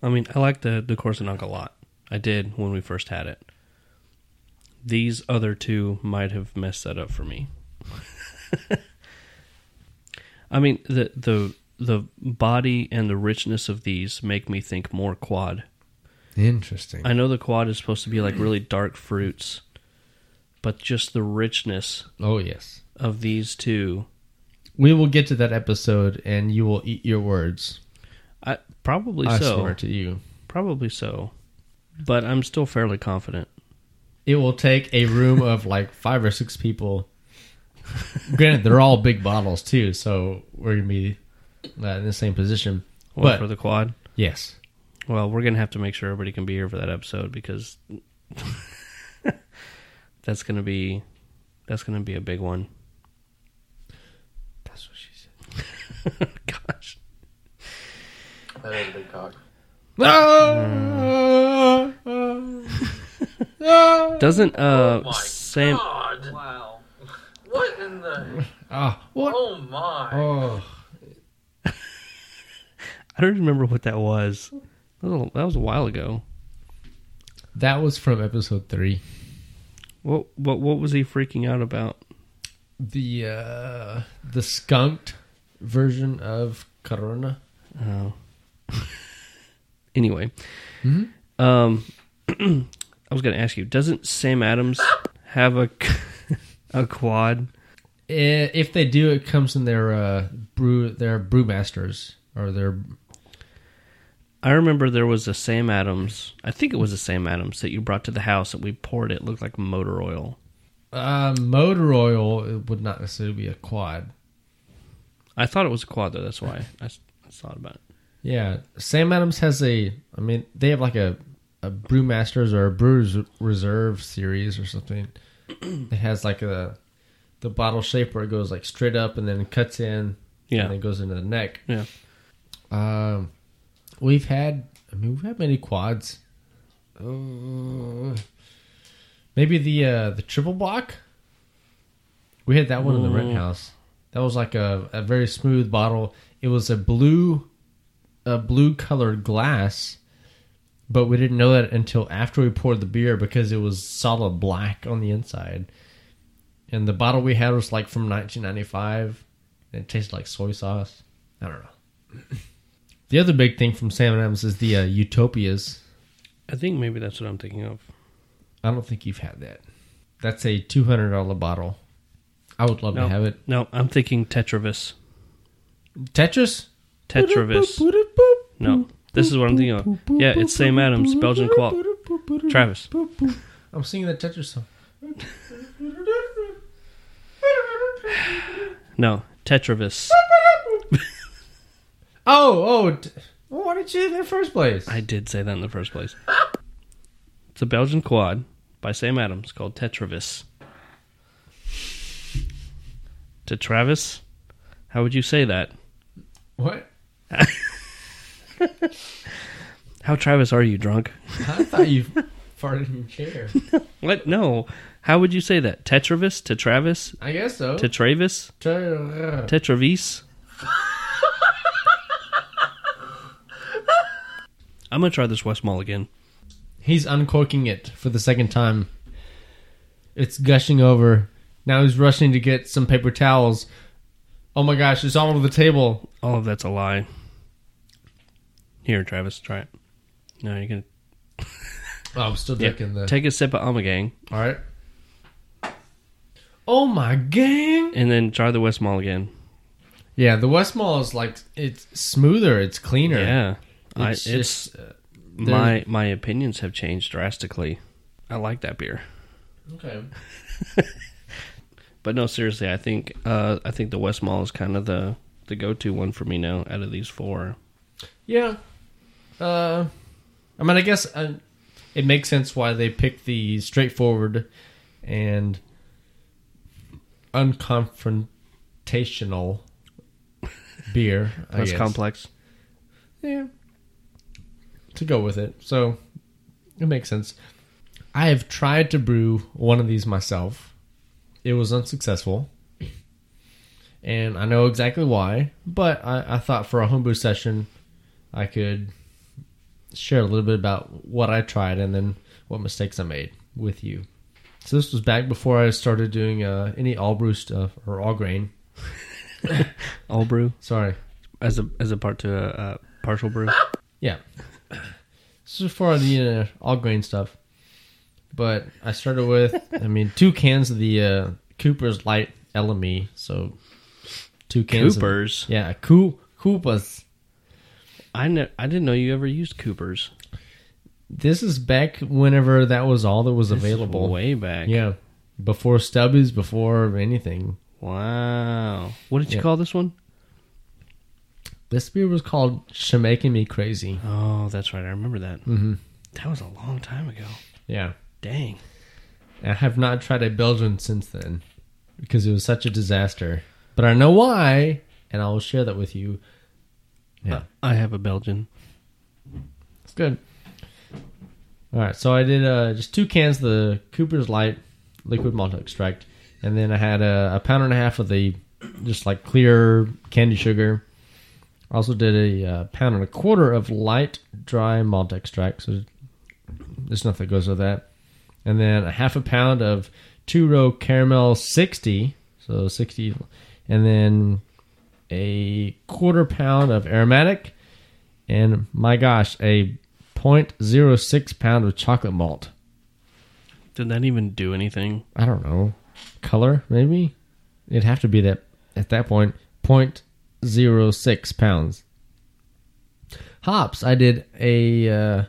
I mean, I like the the Corsendonk a lot. I did when we first had it. These other two might have messed that up for me. I mean, the the the body and the richness of these make me think more quad. Interesting. I know the quad is supposed to be like really dark fruits, but just the richness oh yes, of these two, we will get to that episode, and you will eat your words. I probably I so. swear to you. Probably so. But I'm still fairly confident. It will take a room of like five or six people. Granted, they're all big bottles too, so we're gonna be uh, in the same position. But- for the quad. Yes, Well, we're gonna have to make sure everybody can be here for that episode because that's gonna be that's gonna be a big one. that's what she said. Gosh, That is a big cock. doesn't uh oh my Sam? God. Wow. What in the? Ah, what? Oh my. Oh, I don't remember what that was. That was, a, that was a while ago. that was from episode three. What what what was he freaking out about? The uh the skunked version of Corona. Oh. anyway, Mhm. um, I was going to ask you: Doesn't Sam Adams have a a quad? Eh, If they do, it comes in their uh, brew, their brewmasters or their. I remember there was a Sam Adams. I think it was a Sam Adams that you brought to the house, and we poured it. it looked like motor oil. Uh, motor oil it would not necessarily be a quad. I thought it was a quad, though. That's why I thought about it. Yeah, Sam Adams has a. I mean, they have like a a brewmasters or a brewers reserve series or something. it has like a the bottle shape where it goes like straight up and then cuts in. Yeah. and then goes into the neck. Yeah. Um, we've had. I mean, we've had many quads. Uh, maybe the uh, the Triple Bock. We had that one in the rent house. That was like a, a very smooth bottle. It was a blue, a blue colored glass, but we didn't know that until after we poured the beer because it was solid black on the inside. And the bottle we had was like from 1995. And it tasted like soy sauce. I don't know. The other big thing from Sam Adams is the uh, Utopias. I think maybe that's what I'm thinking of. I don't think you've had that. That's a two hundred dollar bottle. I would love No, to have it. no, I'm thinking Tetravis. Tetris. Tetravis. No, this is what I'm thinking of. Yeah, it's Sam Adams, Belgian qual. Travis. I'm singing that Tetris song. No, Tetravis. Oh, oh! well, oh, why didn't you in the first place? I did say that in the first place. It's a Belgian quad by Sam Adams called Tetravis. To Travis, how would you say that? what? How Travis are you drunk? I thought you farted in your chair. What? No. How would you say that? Tetravis to Travis I guess so. to Travis Tra- Tetravis. I'm gonna try this Westmalle again. He's uncorking it for the second time. It's gushing over. Now he's rushing to get some paper towels. Oh my gosh, it's all over the table. All of that's a lie. Here, Travis, try it. No, you're gonna Oh, I'm still yeah, drinking the. take a sip of Ommegang all right. Oh my gang! and then try the Westmalle again. Yeah, the Westmalle is like it's smoother, it's cleaner. Yeah, I, it's it's just uh, my my opinions have changed drastically. I like that beer, okay. but no, seriously, I think uh, I think the Westmalle is kind of the the go to one for me now out of these four. Yeah. Uh, I mean, I guess uh, it makes sense why they picked the straightforward and unconfrontational beer. I Less guess. complex. Yeah. To go with it. So it makes sense. I have tried to brew one of these myself. It was unsuccessful. And I know exactly why, but I, I thought for a homebrew session, I could share a little bit about what I tried and then what mistakes I made with you. So this was back before I started doing uh, any all brew stuff or all grain. All brew Sorry, as a as a part to a, uh partial brew. Yeah. This is for the uh, all grain stuff. But I started with, I mean, two cans of the uh, Cooper's Light LME. So two cans. of- Coopers. yeah, Coo- Coopers. I ne- I didn't know you ever used Coopers. This is back whenever that was all that was This available. way back. Yeah. Before Stubbies, before anything. Wow. What did you Yeah. call this one? This beer was called Shemaking Me Crazy. Oh, that's right. I remember that. hmm That was a long time ago. Yeah. Dang. I have not tried a Belgian since then because it was such a disaster. But I know why, and I will share that with you. Yeah, I have a Belgian. it's good. All right, so I did uh, just two cans of the Cooper's Light liquid malt extract, and then I had a, a pound and a half of the just like clear candy sugar. I also did a uh, pound and a quarter of light dry malt extract, so there's nothing that goes with that. And then a half a pound of two row caramel 60, so 60, and then a quarter pound of aromatic, and my gosh, a 0.06 pound of chocolate malt. Did that even do anything? I don't know. Color, maybe? It'd have to be that, at that point, 0.06 pounds. Hops, I did a uh,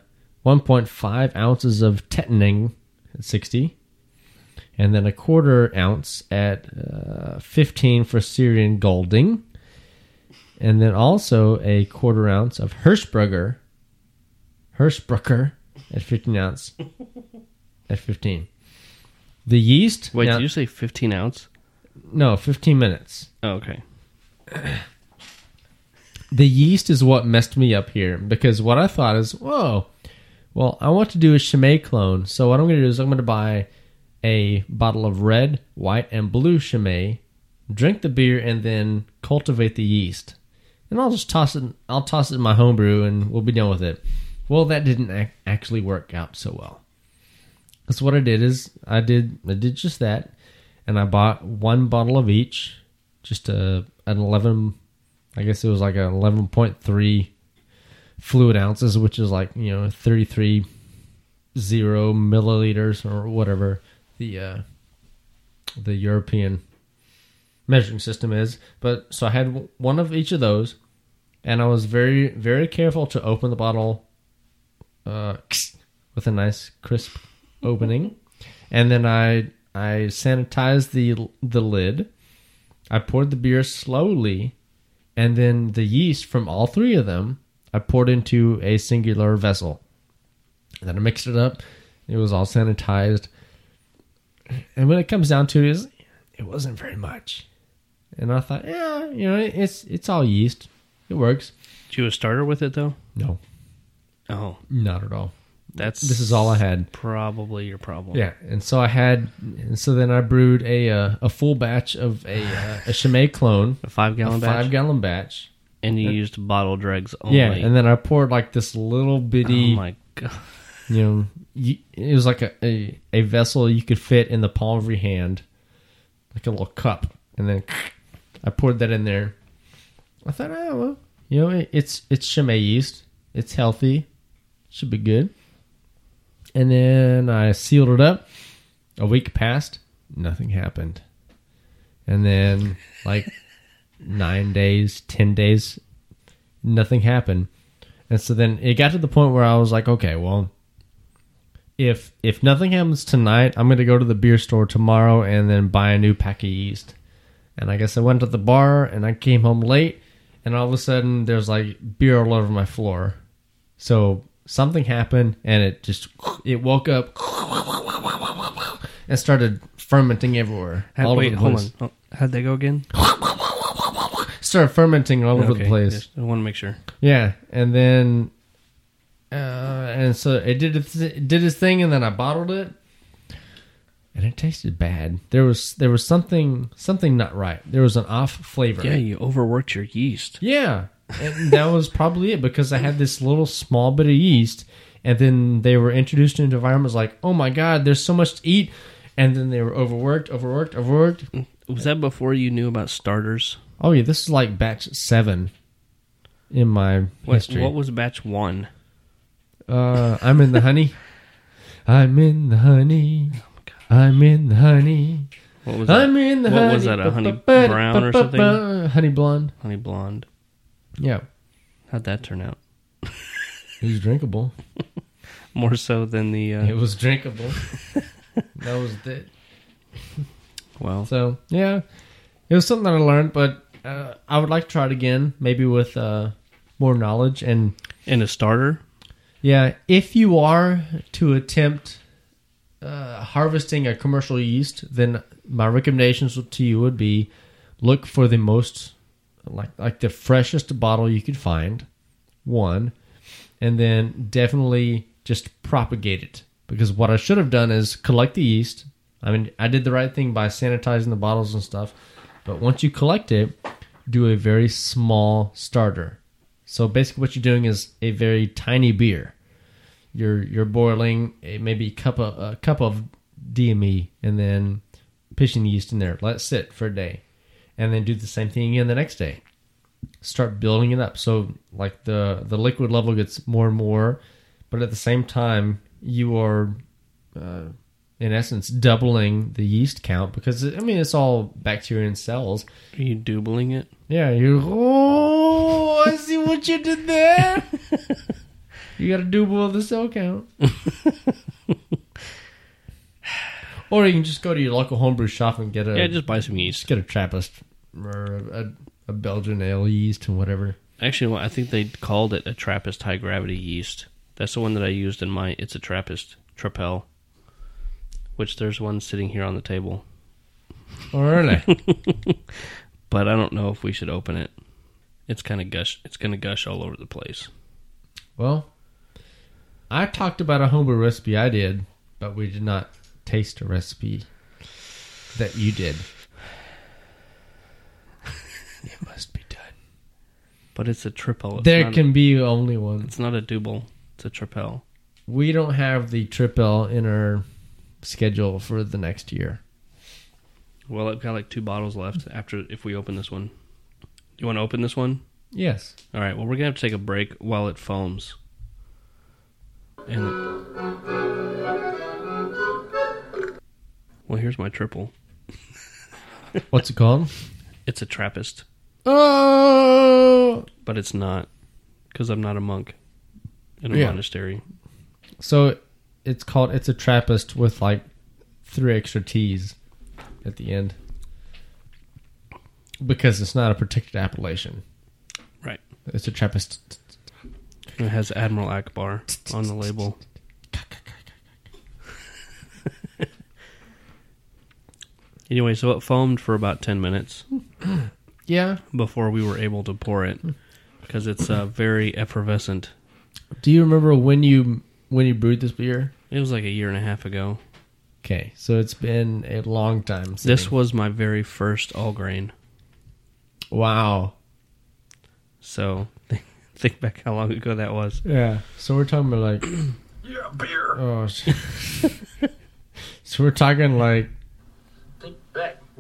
1.5 ounces of Tettnang at 60, and then a quarter ounce at uh, 15 for Styrian Golding, and then also a quarter ounce of Hirschberger, Hersbrucker at 15 ounce at 15. The yeast, Wait, now- did you say 15 ounce? no, 15 minutes. Oh, okay. the yeast is what messed me up here because what I thought is, whoa, well, I want to do a Chimay clone. So what I'm going to do is I'm going to buy a bottle of red, white, and blue Chimay, drink the beer, and then cultivate the yeast. And I'll just toss it. I'll toss it in my homebrew, and we'll be done with it. Well, that didn't ac- actually work out so well. Because what I did is I did I did just that, and I bought one bottle of each, just a an eleven, I guess it was like an eleven point three fluid ounces, which is like you know thirty three zero milliliters or whatever the uh, the European measuring system is. But so I had one of each of those, and I was very very careful to open the bottle uh, with a nice crisp opening, and then I I sanitized the the lid. I poured the beer slowly, and then the yeast from all three of them I poured into a singular vessel. And then I mixed it up. It was all sanitized. And when it comes down to it, is it wasn't very much. And I thought, yeah, you know, it's it's all yeast. It works. Did you a starter with it though? No, Oh, not at all. that's This is all I had. probably your problem. Yeah, and so I had, and so then I brewed a uh, a full batch of a uh, a Chimay clone, a five a gallon batch, five gallon batch. And you used bottle dregs only. Yeah, and then I poured like this little bitty. oh my god, you know, you, it was like a, a a vessel you could fit in the palm of your hand, like a little cup, and then I poured that in there. I thought, oh well, you know, it, it's it's Chimay yeast, it's healthy, should be good. And then I sealed it up. A week passed, nothing happened. And then like nine days, ten days, nothing happened. And so then it got to the point where I was like, okay, well, if if nothing happens tonight, I'm gonna go to the beer store tomorrow and then buy a new pack of yeast. And I guess I went to the bar and I came home late, and all of a sudden there's like beer all over my floor. So something happened, and it just it woke up and started fermenting everywhere. Had- all wait, hold on. Oh, how'd they go again? Started fermenting all over the place. just- I want to make sure. Yeah, and then, uh, and so it did its, it did its thing, and then I bottled it, and it tasted bad. There was there was something something not right. There was an off flavor. Yeah, you overworked your yeast. Yeah, and that was probably it because I had this little small bit of yeast, and then they were introduced into environments like, oh my god, there's so much to eat, and then they were overworked, overworked, overworked. Was that before you knew about starters? Oh yeah, this is like batch seven in my What, history. what was batch one? Uh, I'm in the honey. I'm in the honey. I'm in the honey. What was that? I'm in the what honey. was that, a honey brown or something? Honey blonde. Honey blonde. Yeah, How'd that turn out? it was drinkable. More so than the. Uh, It was drinkable. that was it. well, So yeah, it was something that I learned, but uh, I would like to try it again, maybe with uh, more knowledge and in a starter. Yeah, if you are to attempt uh, harvesting a commercial yeast, then my recommendations to you would be look for the most like like the freshest bottle you could find, one, and then definitely just propagate it. Because what I should have done is collect the yeast. I mean, I did the right thing by sanitizing the bottles and stuff, but once you collect it, do a very small starter. So basically, what you're doing is a very tiny beer. You're you're boiling a maybe cup of a cup of DME and then pitching the yeast in there. Let it sit for a day, and then do the same thing again the next day. Start building it up. So like the the liquid level gets more and more, but at the same time you are, uh, in essence, doubling the yeast count because I mean it's all bacteria and cells. Are you doubling it? Yeah, you. Oh, I see what you did there. you got to double the cell count. or you can just go to your local homebrew shop and get a yeah, just buy some yeast. get a Trappist or a, a Belgian ale yeast and whatever. Actually, I think they called it a Trappist high gravity yeast. That's the one that I used in my. It's a Trappist Trapel, which there's one sitting here on the table. Oh, really? But I don't know if we should open it. it's kind of gush. It's going to gush all over the place. Well, I talked about a homebrew recipe I did, but we did not taste a recipe that you did. it must be done. But it's a triple. It's There can be only one. It's not a double. It's a triple. We don't have the triple in our schedule for the next year. Well, I've got like two bottles left after if we open this one. You want to open this one? Yes. All right. Well, we're gonna have to take a break while it foams. And well, here's my triple. What's it called? It's a Trappist, Oh. but it's not because I'm not a monk in a Yeah. monastery. So it's called it's a Trappist with like three extra T's at the end. Because it's not a protected appellation. Right. It's a Trappist. It has Admiral Ackbar on the label. anyway, so it foamed for about ten minutes Yeah. before we were able to pour it because it's uh, very effervescent. Do you remember when you when you brewed this beer? It was like a year and a half ago. Okay, so it's been a long time. This was my very first all grain. wow. So think back how long ago that was. Yeah. So we're talking about like Yeah, beer. oh. sh- so we're talking like Think back.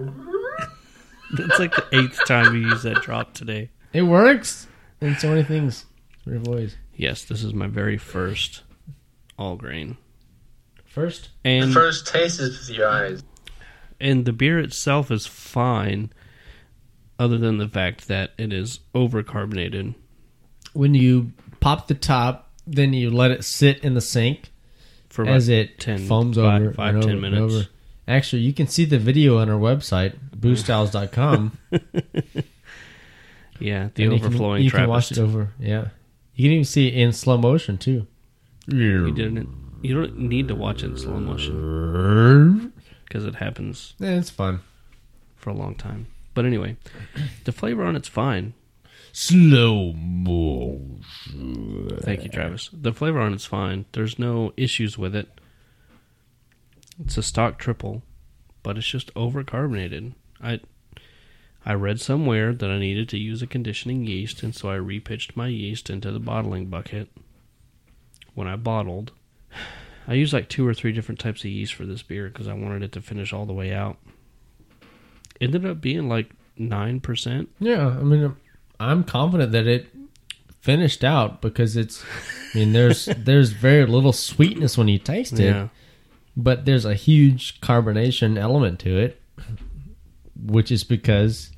That's like the eighth time we used that drop today. it works in so many things. Your voice Yes, this is my very first all grain. first. And the First taste is with your eyes. and the beer itself is fine other than the fact that it is overcarbonated. When you pop the top, then you let it sit in the sink For about as it 10, foams five- over five, and 10 over and minutes. over. Actually, you can see the video on our website, brewstyles.com. Yeah, the and you can- overflowing you can watch it over. Yeah, you can even see it in slow motion too. You didn't. You don't need to watch it in slow motion because it happens Yeah, it's fun. for a long time. But anyway, the flavor on it's fine. Slow motion. Thank you, Travis. The flavor on it's fine. There's no issues with it. It's a stock triple, but it's just overcarbonated. I I read somewhere that I needed to use a conditioning yeast, and so I repitched my yeast into the bottling bucket. When I bottled, I used like two or three different types of yeast for this beer because I wanted it to finish all the way out. Ended up being like nine percent. Yeah, I mean, I'm confident that it finished out because it's. I mean, there's there's very little sweetness when you taste it, Yeah, but there's a huge carbonation element to it, which is because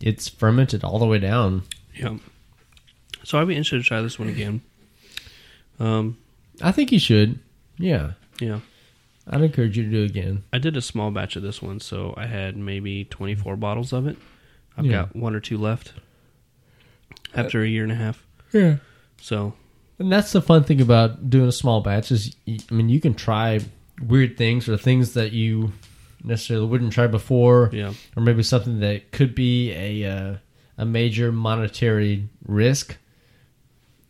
it's fermented all the way down. yeah. So I'd be interested to try this one again. Um, I think you should. Yeah, yeah. I'd encourage you to do it again. I did a small batch of this one, so I had maybe 24 bottles of it. I've Yeah. got one or two left after a year and a half. Yeah. So, And that's the fun thing about doing a small batch is, I mean, you can try weird things or things that you necessarily wouldn't try before, yeah. or maybe something that could be a uh, a major monetary risk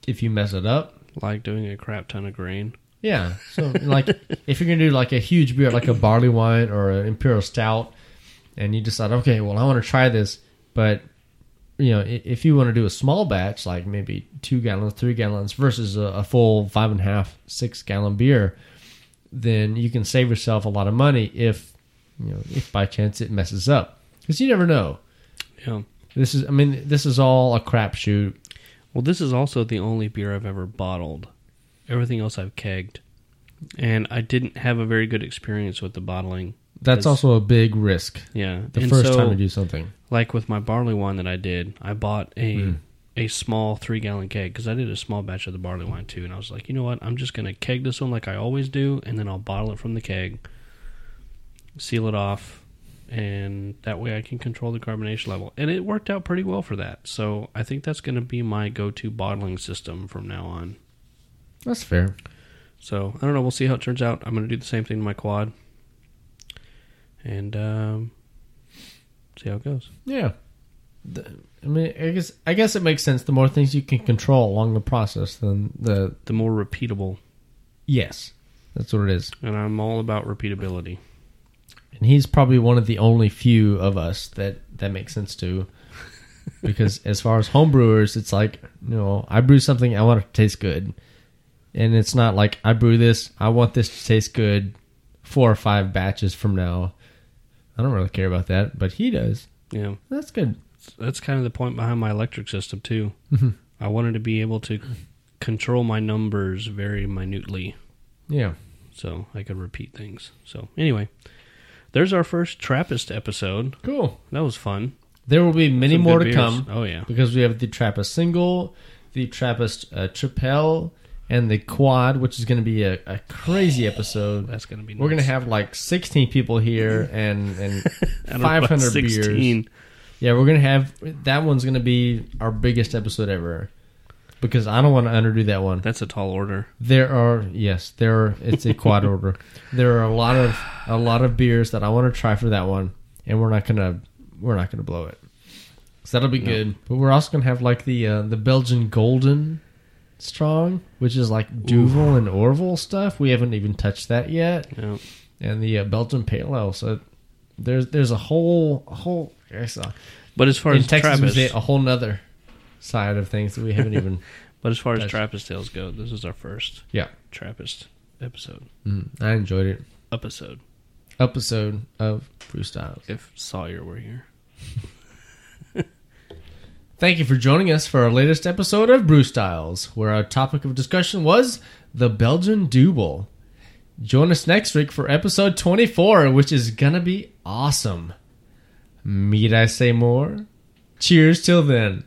if you mess it up. Like doing a crap ton of grain. Yeah. So, like, if you're gonna do like a huge beer, like a barley wine or an imperial stout, and you decide, okay, well, I want to try this, but you know, if you want to do a small batch, like maybe two gallons, three gallons, versus a, a full five and a half, six gallon beer, then you can save yourself a lot of money if you know if by chance it messes up, because you never know. Yeah. This is, I mean, this is all a crapshoot. Well, this is also the only beer I've ever bottled. Everything else I've kegged. And I didn't have a very good experience with the bottling. That's also a big risk. Yeah. The And first so, time you do something. like with my barley wine that I did, I bought a Mm. a small three gallon keg because I did a small batch of the barley wine too, and I was like, you know what, I'm just gonna keg this one like I always do, and then I'll bottle it from the keg, seal it off, and that way I can control the carbonation level. And it worked out pretty well for that. So I think that's gonna be my go to bottling system from now on. That's fair. So I don't know. We'll see how it turns out. I'm gonna do the same thing to my quad, and um, see how it goes. Yeah. I mean, I guess I guess it makes sense. The more things you can control along the process, then the The more repeatable, yes, that's what it is. and I'm all about repeatability. And he's probably one of the only few of us that that makes sense to. because as far as homebrewers, it's like you know, I brew something, I want it to taste good, and it's not like I brew this, I want this to taste good, four or five batches from now. I don't really care about that, but he does. Yeah, That's good. that's kind of the point behind my electric system too. Mm-hmm. I wanted to be able to control my numbers very minutely, Yeah. so I could repeat things. So anyway, there's our first Trappist episode. Cool. That was fun. There will be many Some more to beers. come. Oh yeah, because we have the Trappist single, the Trappist uh, tripel, and the quad, which is going to be a, a crazy episode. that's gonna be. We're going to have like 16 people here and and I don't know about 500 beers. Yeah, we're going to have that one's going to be our biggest episode ever. Because I don't want to underdo that one. That's a tall order. There are yes, there are, it's a quad order. There are a lot of a lot of beers that I want to try for that one, and we're not gonna we're not gonna blow it. So that'll be No. good. But we're also gonna have like the uh, the Belgian Golden Strong, which is like Duvel and Orval stuff. We haven't even touched that yet, Yeah. and the uh, Belgian Pale Ale. So there's there's a whole a whole I uh, But as far in as Texas say a whole nother side of things that we haven't even but as far as Trappist tales go, this is our first yeah. Trappist episode. Mm, I enjoyed it. Episode. Episode of Brew Styles. If Sawyer were here. Thank you for joining us for our latest episode of Brew Styles, where our topic of discussion was the Belgian Dubbel. Join us next week for episode 24, which is gonna be awesome. Need I say more? Cheers till then.